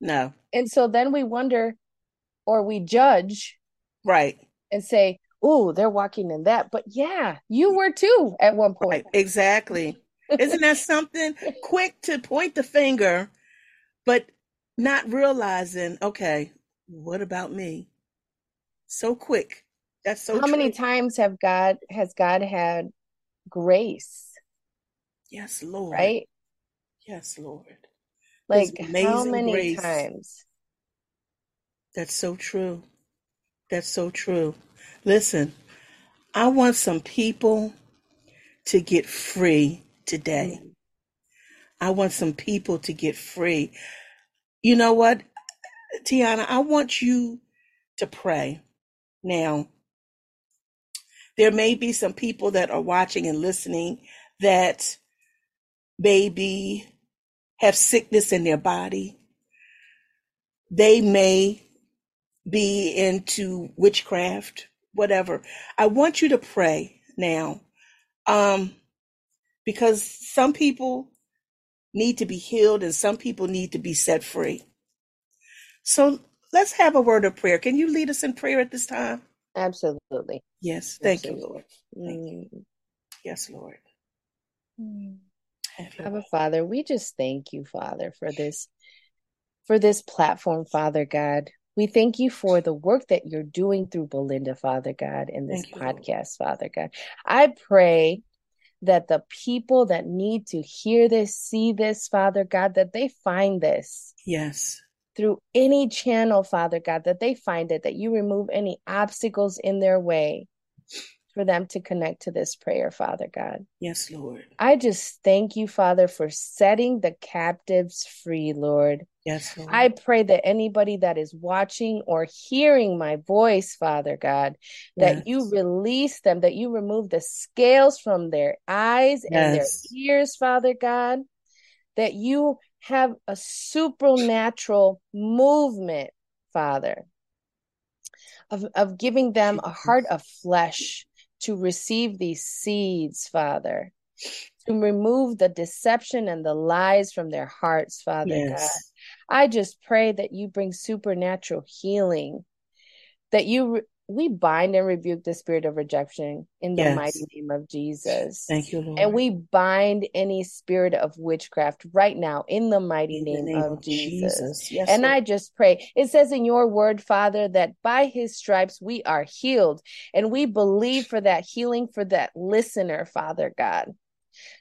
No. And so then we wonder or we judge right. and say oh they're walking in that. But yeah you mm. were too at one point. Right. exactly. Isn't that something? [laughs] Quick to point the finger but not realizing okay what about me? So quick. That's so How true. many times have God has God had grace? Yes, Lord. Right? Yes, Lord. Like how many grace. times? That's so true. That's so true. Listen, I want some people to get free today. Mm. I want some people to get free. You know what, Tiana? I want you to pray. Now, there may be some people that are watching and listening that maybe have sickness in their body. They may be into witchcraft, whatever. I want you to pray now. Um, because some people need to be healed and some people need to be set free. So let's have a word of prayer. Can you lead us in prayer at this time? Absolutely. Yes. Thank Absolutely. you, Lord. Thank you. Mm. Yes, Lord. Mm. Abba Father, we just thank you, Father, for this for this platform, Father God. We thank you for the work that you're doing through Belinda, Father God, in this podcast, Father God. I pray that the people that need to hear this, see this, Father God, that they find this. Yes. Through any channel, Father God, that they find it, that you remove any obstacles in their way for them to connect to this prayer, Father God. Yes, Lord. I just thank you, Father, for setting the captives free, Lord. Yes, Lord. I pray that anybody that is watching or hearing my voice, Father God, that yes. you release them, that you remove the scales from their eyes yes. and their ears, Father God, that you have a supernatural movement, Father, of, of giving them a heart of flesh to receive these seeds, Father, to remove the deception and the lies from their hearts, Father yes. God. I just pray that you bring supernatural healing, that you we bind and rebuke the spirit of rejection in the yes. mighty name of Jesus. Thank you, Lord. And we bind any spirit of witchcraft right now in the mighty in name, the name, of, of Jesus. Jesus. Yes, and Lord. I just pray. It says in your word, Father, that by his stripes we are healed. And we believe for that healing for that listener, Father God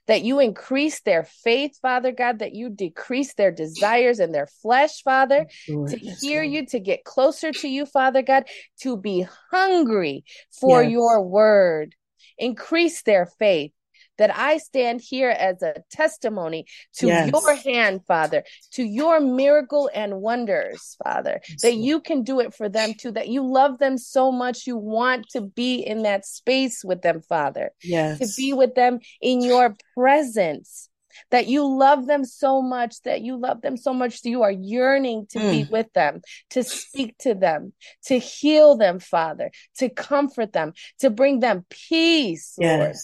that you increase their faith, Father God, that you decrease their desires and their flesh, Father, Lord, to hear Lord. you, to get closer to you, Father God, to be hungry for yes. your word. Increase their faith that I stand here as a testimony to yes. your hand, Father, to your miracle and wonders, Father, yes. that you can do it for them too, that you love them so much, you want to be in that space with them, Father, yes. to be with them in your presence. That you love them so much, that you love them so much, that you are yearning to mm. be with them, to speak to them, to heal them, Father, to comfort them, to bring them peace, yes. Lord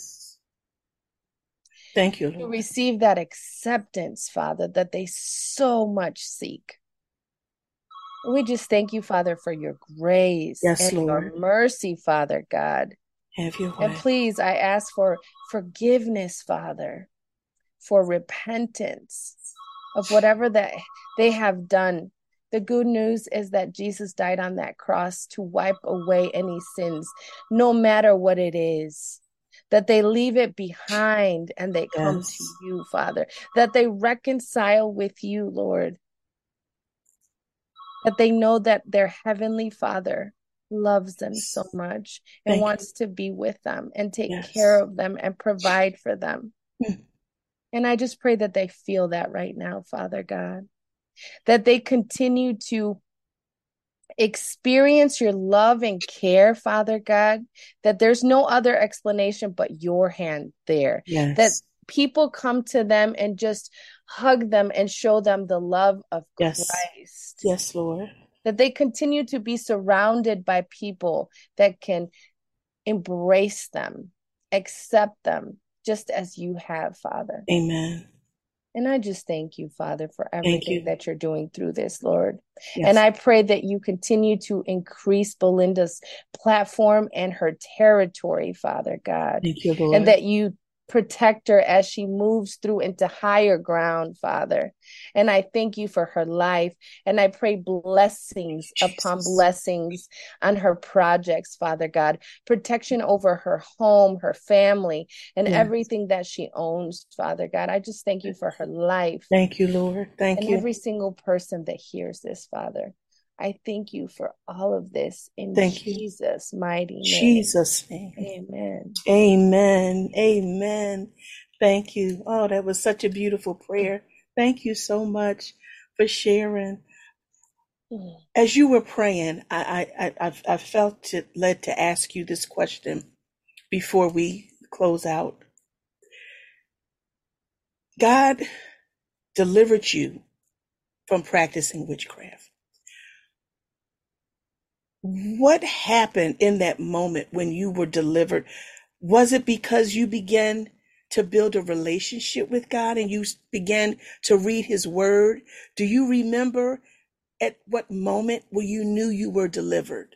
Thank you. Lord. To receive that acceptance, Father, that they so much seek. We just thank you, Father, for your grace yes, and Lord. your mercy, Father God. Have you? And please, I ask for forgiveness, Father, for repentance of whatever that they have done. The good news is that Jesus died on that cross to wipe away any sins, no matter what it is that they leave it behind and they come yes. to you, Father, that they reconcile with you, Lord, that they know that their heavenly Father loves them so much and Thank wants you. to be with them and take yes. care of them and provide for them. Hmm. And I just pray that they feel that right now, Father God, that they continue to experience your love and care, Father God, that there's no other explanation but your hand there. Yes. That people come to them and just hug them and show them the love of yes. Christ. Yes, Lord. That they continue to be surrounded by people that can embrace them, accept them just as you have, Father. Amen. And I just thank you, Father, for everything you. that you're doing through this, Lord. Yes. And I pray that you continue to increase Belinda's platform and her territory, Father God. Thank you. And that you protect her as she moves through into higher ground, Father. And I thank you for her life. And I pray blessings Jesus. upon blessings on her projects, Father God, protection over her home, her family, and yes. everything that she owns, Father God. I just thank you for her life. Thank you, Lord. Thank and you. Every single person that hears this, Father. I thank you for all of this in thank Jesus' you. mighty name. Jesus' name. Amen. Amen. Amen. Thank you. Oh, that was such a beautiful prayer. Thank you so much for sharing. Mm. As you were praying, I I I, I felt it led to ask you this question before we close out. God delivered you from practicing witchcraft. What happened in that moment when you were delivered? Was it because you began to build a relationship with God and you began to read His Word? Do you remember at what moment where you knew you were delivered?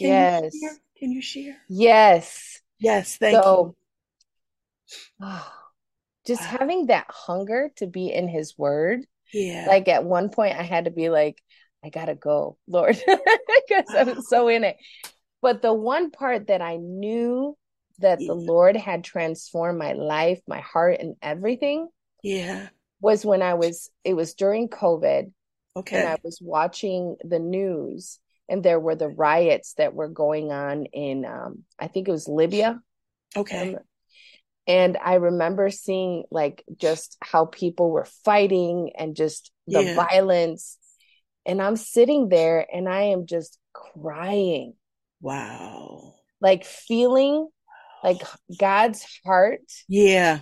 Can yes. You Can you share? Yes. Yes. Thank so, you. Oh, [sighs] just wow. having that hunger to be in His Word. Yeah. Like at one point, I had to be like, I gotta go, Lord, [laughs] because I was so in it. But the one part that I knew that yeah. the Lord had transformed my life, my heart, and everything. Yeah. Was when I was, it was during COVID. Okay. And I was watching the news, and there were the riots that were going on in, um, I think it was Libya. Okay. Um, and I remember seeing like just how people were fighting and just the yeah. violence and I'm sitting there and I am just crying. Wow. Like feeling like God's heart. Yeah.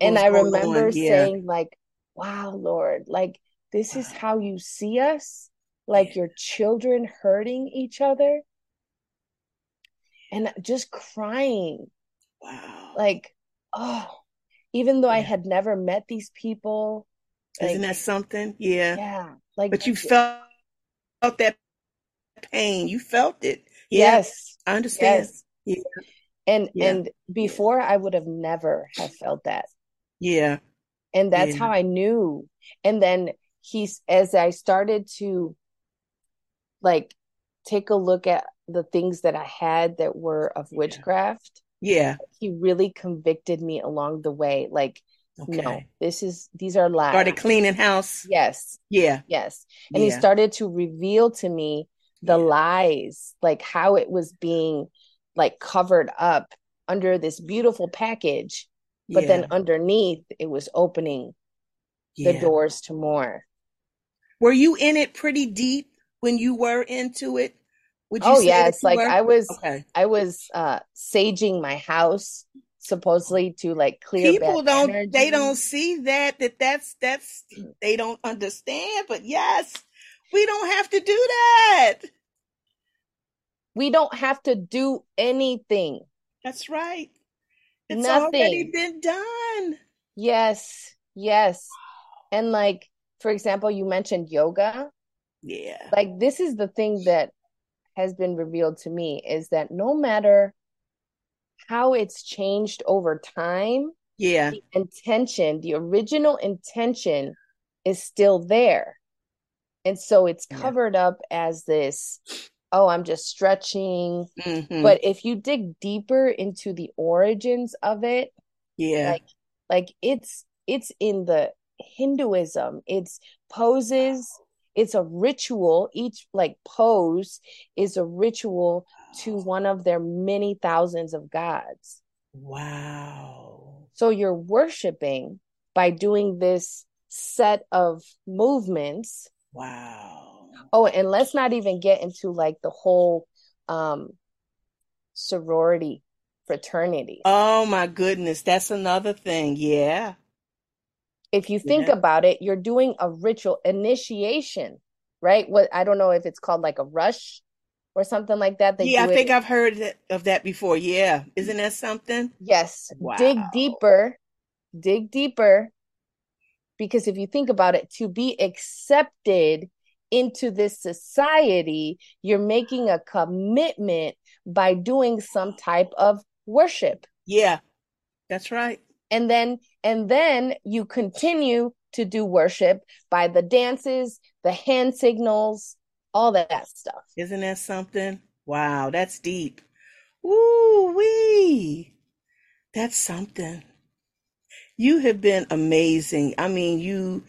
And I remember yeah. saying, like, wow, Lord, like this wow. is how you see us, like yeah. your children hurting each other. And just crying. Wow. Like, oh, even though yeah. I had never met these people. Isn't that something? Yeah. Yeah. Like, but you felt felt that pain. You felt it. Yeah, yes, I understand. Yes. Yeah. And yeah. and before I would have never have felt that. Yeah. And that's yeah. how I knew. And then he's as I started to like take a look at the things that I had that were of witchcraft. Yeah. He really convicted me along the way. Like Okay. No, this is these are lies. Started cleaning house. Yes. Yeah. Yes. And yeah. he started to reveal to me the yeah. lies, like how it was being like covered up under this beautiful package, but yeah. then underneath it was opening the doors to more. Were you in it pretty deep when you were into it? Would you oh yes, like were? I was okay. I was uh saging my house supposedly to like clear people don't energy. they don't see that that that's that's they don't understand but yes we don't have to do that. We don't have to do anything. That's right. It's Nothing. already been done. Yes yes. And like for example you mentioned yoga. Yeah. Like this is the thing that has been revealed to me is that no matter how it's changed over time, yeah, the intention, the original intention is still there. And so it's covered yeah. up as this, oh, I'm just stretching. Mm-hmm. But if you dig deeper into the origins of it, yeah, like, like it's it's in the Hinduism, it's poses, it's a ritual. Each like pose is a ritual to one of their many thousands of gods. Wow. So you're worshiping by doing this set of movements. Wow. Oh, and let's not even get into like the whole um sorority fraternity. Oh my goodness, that's another thing. Yeah. If you think yeah. about it, you're doing a ritual initiation, right? What I don't know if it's called like a rush or something like that. They yeah, I think it. I've heard of that before. Yeah, isn't that something? Yes. Wow. Dig deeper. Dig deeper. Because if you think about it, to be accepted into this society, you're making a commitment by doing some type of worship. Yeah. That's right. And then and then you continue to do worship by the dances, the hand signals, all that stuff. Isn't that something? Wow, that's deep. Woo wee. That's something. You have been amazing. I mean, you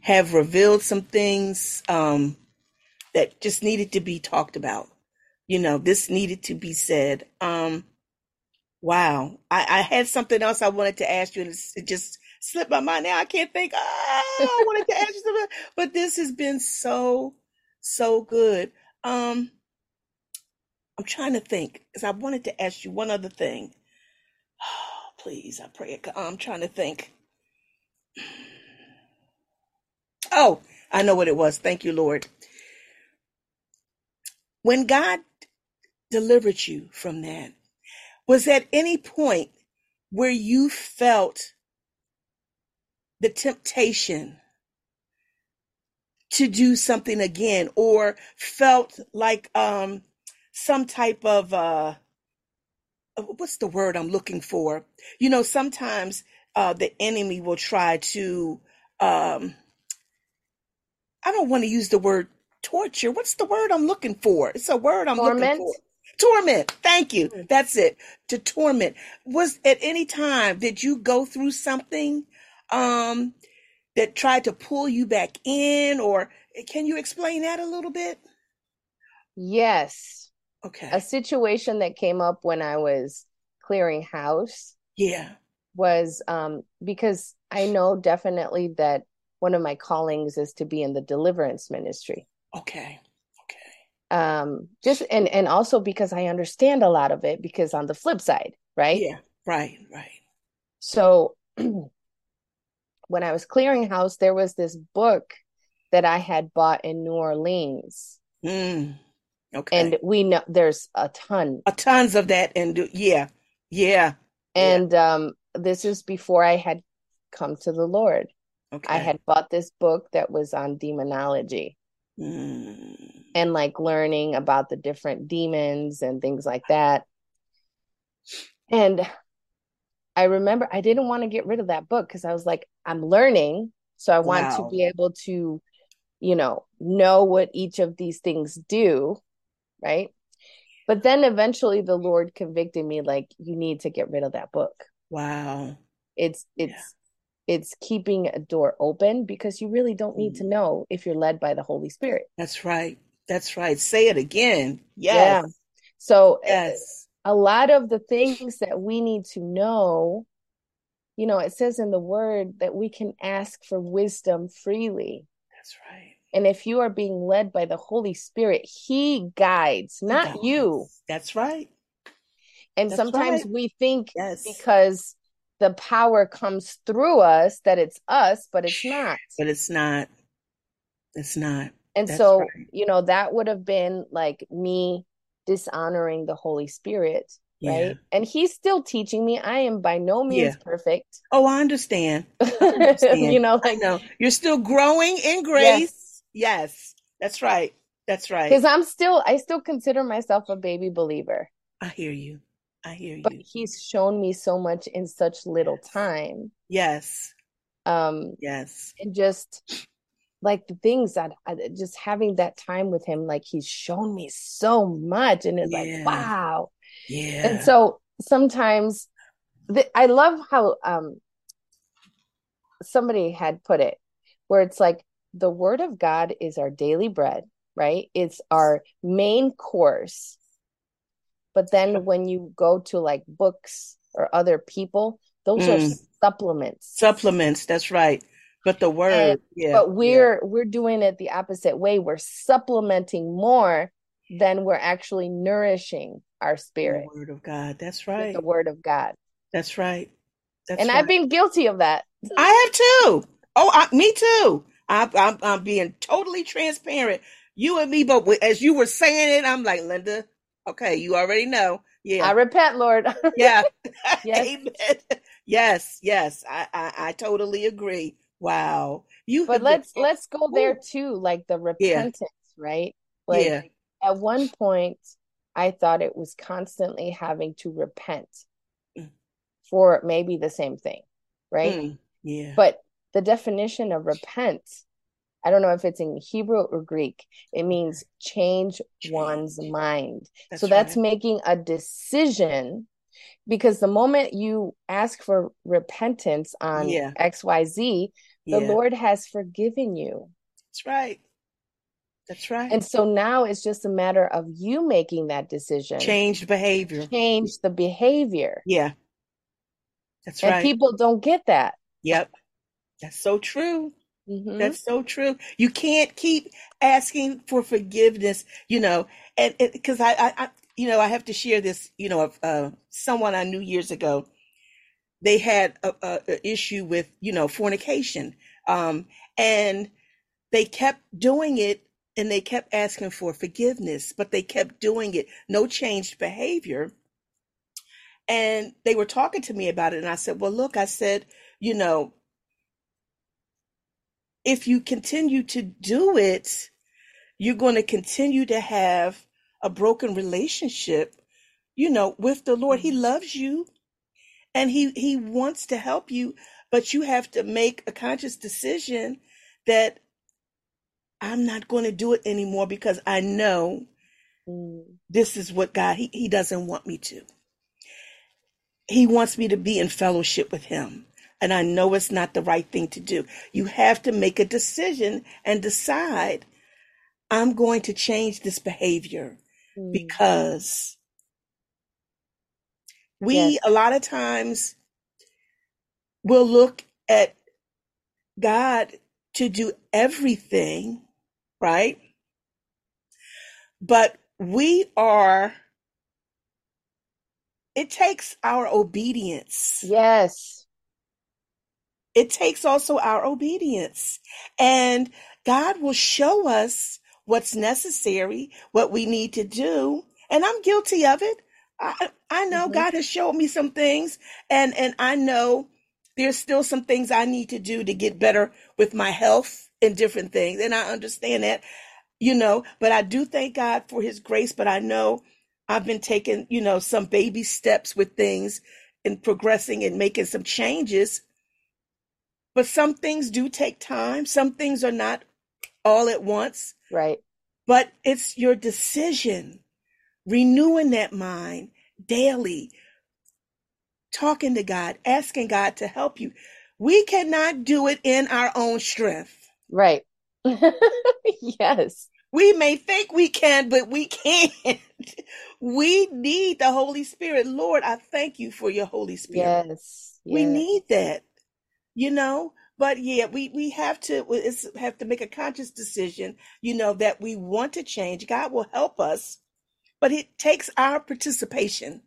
have revealed some things um, that just needed to be talked about. You know, this needed to be said. Um, wow. I, I had something else I wanted to ask you, and it just slipped my mind now. I can't think. Oh, I wanted to ask you something, but this has been so, so good. Um, I'm trying to think because I wanted to ask you one other thing. Oh, [sighs] please, I pray. It, I'm trying to think. Oh, I know what it was. Thank you, Lord. When God delivered you from that, was at any point where you felt the temptation to do something again or felt like um some type of uh what's the word I'm looking for? You know, sometimes uh the enemy will try to um I don't want to use the word torture. What's the word I'm looking for? It's a word I'm torment. looking for. Torment. Thank you. Hmm. That's it. To torment. Was at any time did you go through something um that tried to pull you back in or can you explain that a little bit? Yes. Okay. A situation that came up when I was clearing house. Yeah. Was um because I know definitely that one of my callings is to be in the deliverance ministry. Okay. Okay. Um, just and and also because I understand a lot of it because on the flip side, right? Yeah. Right. Right. So [clears throat] when I was clearing house, there was this book that I had bought in New Orleans. Mm. Okay. And we know there's a ton. A tons of that and yeah. Yeah. And yeah. um this is before I had come to the Lord. Okay. I had bought this book that was on demonology mm. and like learning about the different demons and things like that. And I remember I didn't want to get rid of that book because I was like, I'm learning. So I want wow. to be able to, you know, know what each of these things do. Right. But then eventually the Lord convicted me like, you need to get rid of that book. Wow. It's, it's, it's keeping a door open because you really don't need to mm. know if you're led by the Holy Spirit. That's right. That's right. Say it again. Yes. Yeah. So yes. A lot of the things that we need to know, you know, it says in the word that we can ask for wisdom freely. That's right. And if you are being led by the Holy Spirit, He guides, not guides. you. That's right. And That's sometimes right. we think yes. because the power comes through us that it's us, but it's not. But it's not. It's not. And That's so, right. you know, that would have been like me dishonoring the Holy Spirit. Yeah. Right. And he's still teaching me. I am by no means yeah. perfect. Oh, I understand. I [laughs] understand. you know, like know. you're still growing in grace. Yes. yes. That's right. That's right. Because I'm still I still consider myself a baby believer. I hear you. I hear you. But he's shown me so much in such little time. Yes. Um yes. And just like the things that I, just having that time with him like he's shown me so much and it's yeah. like wow. Yeah. And so sometimes the, I love how um somebody had put it where it's like the word of God is our daily bread, right? It's our main course but then when you go to like books or other people, those mm. are supplements. Supplements, that's right. But the word, and, yeah. But we're yeah. we're doing it the opposite way. We're supplementing more than we're actually nourishing our spirit. The word of God. That's right. the word of God. That's right. That's and right. I've been guilty of that. I have too. Oh, I, me too. I'm, I'm, I'm being totally transparent. You and me, but as you were saying it, I'm like, Linda, Okay, you already know. Yeah. I repent, Lord. yeah. [laughs] yes. [laughs] Amen. Yes, yes. I, I, I totally agree. Wow. You But let's been... let's go there too, like the repentance, yeah. right? Like yeah. at one point I thought it was constantly having to repent. Mm. for maybe the same thing, right? Mm, yeah. But the definition of repent, I don't know if it's in Hebrew or Greek, it means change one's mind. That's so that's right. making a decision because the moment you ask for repentance on yeah. XYZ, the. Lord has forgiven you. That's right. That's right. And so now it's just a matter of you making that decision. Change behavior. Change the behavior. Yeah. That's and right. people don't get that. Yep. That's so true. Mm-hmm. That's so true. You can't keep asking for forgiveness, you know, and because I, I, I, you know, I have to share this, you know, of uh, someone I knew years ago. They had a, a, a issue with, you know, fornication, um, and they kept doing it, and they kept asking for forgiveness, but they kept doing it. No changed behavior. And they were talking to me about it, and I said, "Well, look," I said, "You know, if you continue to do it, you're going to continue to have a broken relationship, you know, with the Lord. He mm-hmm. loves you and he he wants to help you, but you have to make a conscious decision that I'm not going to do it anymore because I know mm. this is what God he, he doesn't want me to. He wants me to be in fellowship with him and I know it's not the right thing to do. You have to make a decision and decide I'm going to change this behavior mm. because we yes. a lot of times will look at God to do everything, right? But we are it takes our obedience. Yes it takes also our obedience. And God will show us what's necessary, what we need to do. And I'm guilty of it. I, I know mm-hmm. God has showed me some things and, and I know there's still some things I need to do to get better with my health and different things. And I understand that, you know, but I do thank God for his grace. But I know I've been taking, you know, some baby steps with things and progressing and making some changes but some things do take time. Some things are not all at once. Right. But it's your decision, renewing that mind daily, talking to God, asking God to help you. We cannot do it in our own strength. Right. [laughs] yes. We may think we can, but we can't. [laughs] we need the Holy Spirit. Lord, I thank you for your Holy Spirit. Yes. yes. We need that you know but yeah we we have to have to make a conscious decision you know that we want to change god will help us but it takes our participation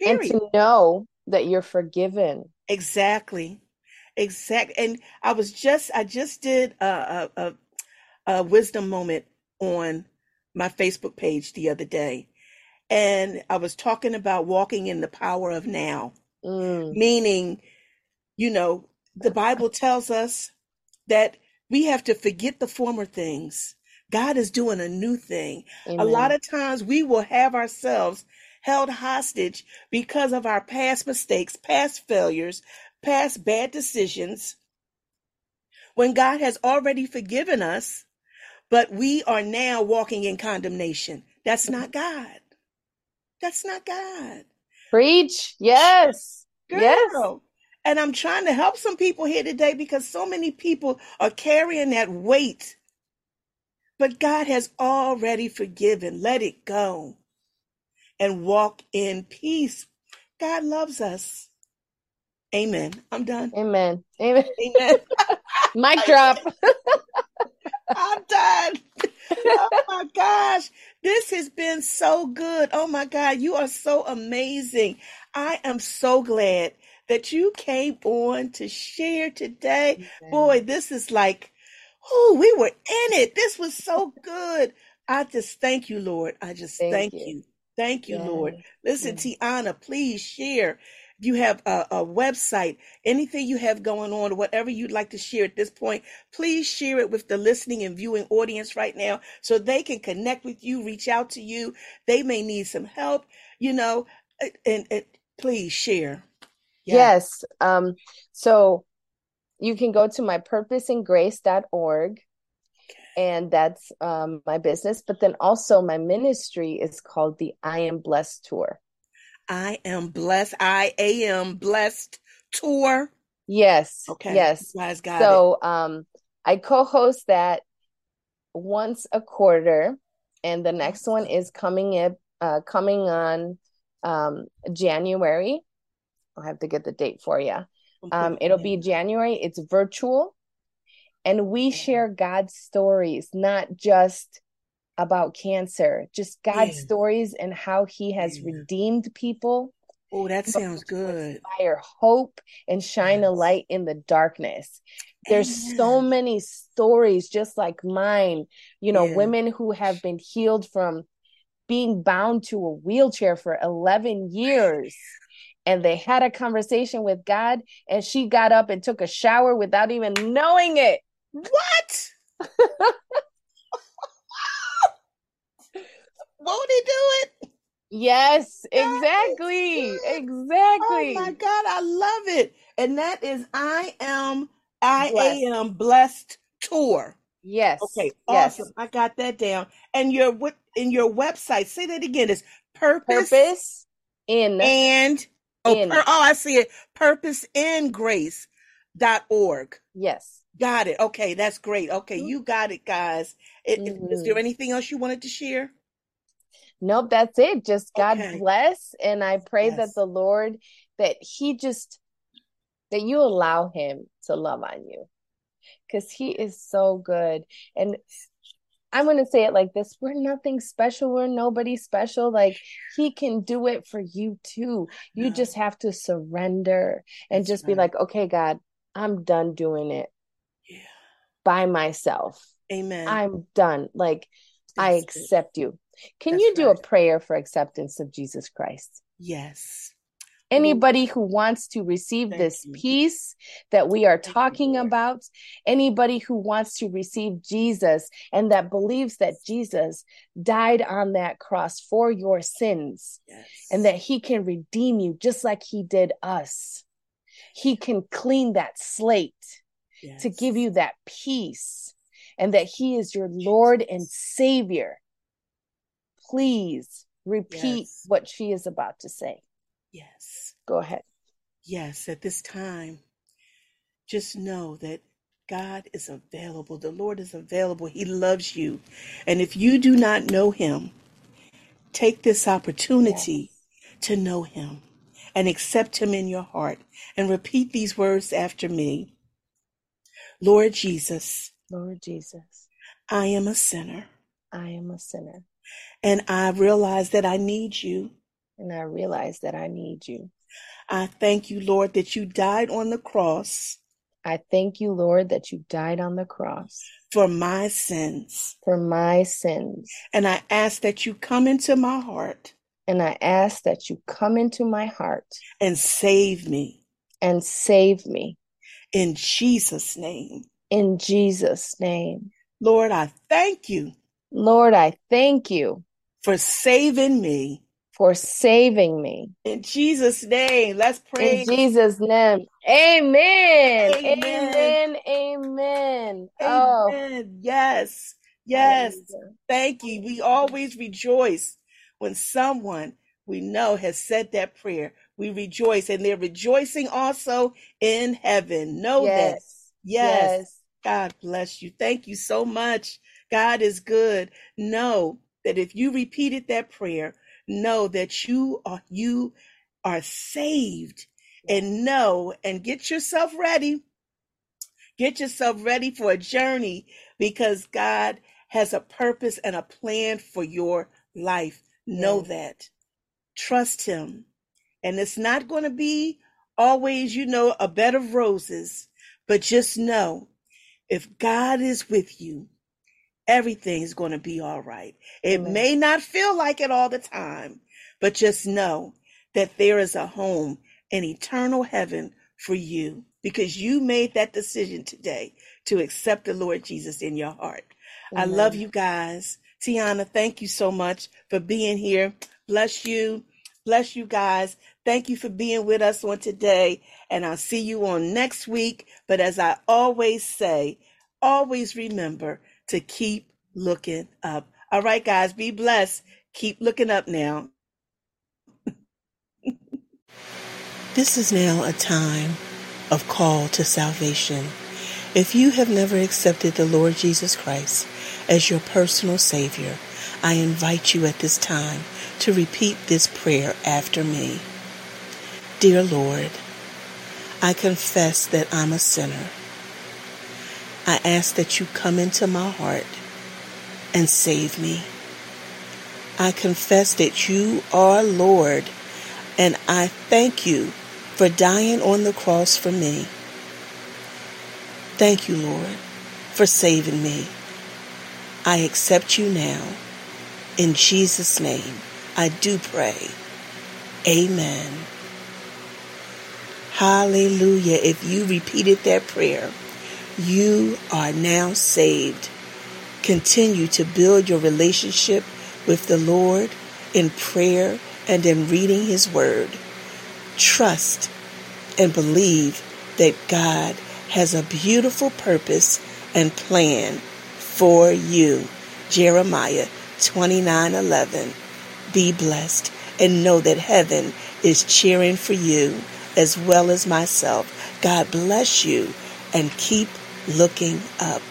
Period. and to know that you're forgiven exactly exactly and i was just i just did a, a, a wisdom moment on my facebook page the other day and i was talking about walking in the power of now Mm. Meaning, you know, the Bible tells us that we have to forget the former things. God is doing a new thing. Amen. A lot of times we will have ourselves held hostage because of our past mistakes, past failures, past bad decisions. When God has already forgiven us, but we are now walking in condemnation. That's not God. That's not God. Preach. Yes. Girl. Yes. And I'm trying to help some people here today because so many people are carrying that weight. But God has already forgiven. Let it go and walk in peace. God loves us. Amen. I'm done. Amen. Amen. Amen. [laughs] Mic [laughs] drop. I'm done. Oh my gosh. This has been so good. Oh my God. You are so amazing. I am so glad that you came on to share today. Boy, this is like, oh, we were in it. This was so good. I just thank you, Lord. I just thank, thank you. you. Thank you, Lord. Listen, Tiana, please share you have a, a, website, anything you have going on, whatever you'd like to share at this point, please share it with the listening and viewing audience right now so they can connect with you, reach out to you. They may need some help. You know, and, and please share. Yeah. Yes. Um, so you can go to my purposeandgrace.org and that's um, my business. But then also my ministry is called the I Am Blessed Tour. I am blessed. I am blessed tour. Yes. Okay. Yes. guys got so, it. um, I co-host that once a quarter, and the next one is coming in, uh, coming on um, January. I'll have to get the date for you. Um, it'll be January. It's virtual and we share God's stories, not just about cancer, just God's yeah. stories and how He has yeah. redeemed people. Oh, that sounds good. Inspire hope and shine yes. a light in the darkness. There's Amen. so many stories just like mine, you know, yeah. women who have been healed from being bound to a wheelchair for 11 years and they had a conversation with God and she got up and took a shower without even knowing it. What? [laughs] Won't he do it? Yes, exactly. Oh exactly. Oh my God, I love it. And that is I am I blessed. am blessed tour. Yes. Okay, awesome. Yes. I got that down. And your what in your website, say that again. It's purpose, purpose in and oh. Per, oh I see it. Purpose in grace dot org. Yes. Got it. Okay, that's great. Okay, mm-hmm. you got it, guys. It, mm-hmm. Is there anything else you wanted to share? Nope, that's it. Just God okay. bless. And I pray yes. that the Lord, that He just, that you allow Him to love on you because He is so good. And I'm going to say it like this we're nothing special. We're nobody special. Like He can do it for you too. You just have to surrender and that's just right. be like, okay, God, I'm done doing it by myself. Amen. I'm done. Like That's I accept you. Can That's you do right. a prayer for acceptance of Jesus Christ? Yes. Anybody who wants to receive Thank this you. peace that we are Thank talking you, about, anybody who wants to receive Jesus and that believes that Jesus died on that cross for your sins yes. and that he can redeem you just like he did us. He can clean that slate to give you that peace and that He is your Lord and Savior. Please repeat yes. what she is about to say. Yes. Go ahead. Yes, at this time, just know that God is available. The Lord is available. He loves you. And if you do not know Him, take this opportunity yes. to know Him and accept Him in your heart and repeat these words after me. Lord Jesus, Lord Jesus, I am a sinner. I am a sinner. And I realize that I need you. And I realize that I need you. I thank you, Lord, that you died on the cross. I thank you, Lord, that you died on the cross for my sins. For my sins. And I ask that you come into my heart. And I ask that you come into my heart and save me. And save me. In Jesus' name. In Jesus' name. Lord, I thank you. Lord, I thank you for saving me. For saving me. In Jesus' name. Let's pray. In Jesus' name. Amen. Amen. Amen. Amen. Oh. Yes. Yes. Thank you. We always rejoice when someone we know has said that prayer we rejoice and they're rejoicing also in heaven. Know yes. that. Yes. yes. God bless you. Thank you so much. God is good. Know that if you repeated that prayer, know that you are you are saved and know and get yourself ready. Get yourself ready for a journey because God has a purpose and a plan for your life. Know that. Trust him and it's not going to be always, you know, a bed of roses, but just know if God is with you, everything's going to be all right. It Amen. may not feel like it all the time, but just know that there is a home, an eternal heaven for you because you made that decision today to accept the Lord Jesus in your heart. Amen. I love you guys. Tiana, thank you so much for being here. Bless you. Bless you guys. Thank you for being with us on today. And I'll see you on next week. But as I always say, always remember to keep looking up. All right, guys, be blessed. Keep looking up now. [laughs] this is now a time of call to salvation. If you have never accepted the Lord Jesus Christ as your personal Savior, I invite you at this time to repeat this prayer after me. Dear Lord, I confess that I'm a sinner. I ask that you come into my heart and save me. I confess that you are Lord, and I thank you for dying on the cross for me. Thank you, Lord, for saving me. I accept you now. In Jesus' name, I do pray. Amen. Hallelujah. If you repeated that prayer, you are now saved. Continue to build your relationship with the Lord in prayer and in reading His Word. Trust and believe that God has a beautiful purpose and plan for you. Jeremiah 29:11. Be blessed and know that heaven is cheering for you as well as myself. God bless you and keep looking up.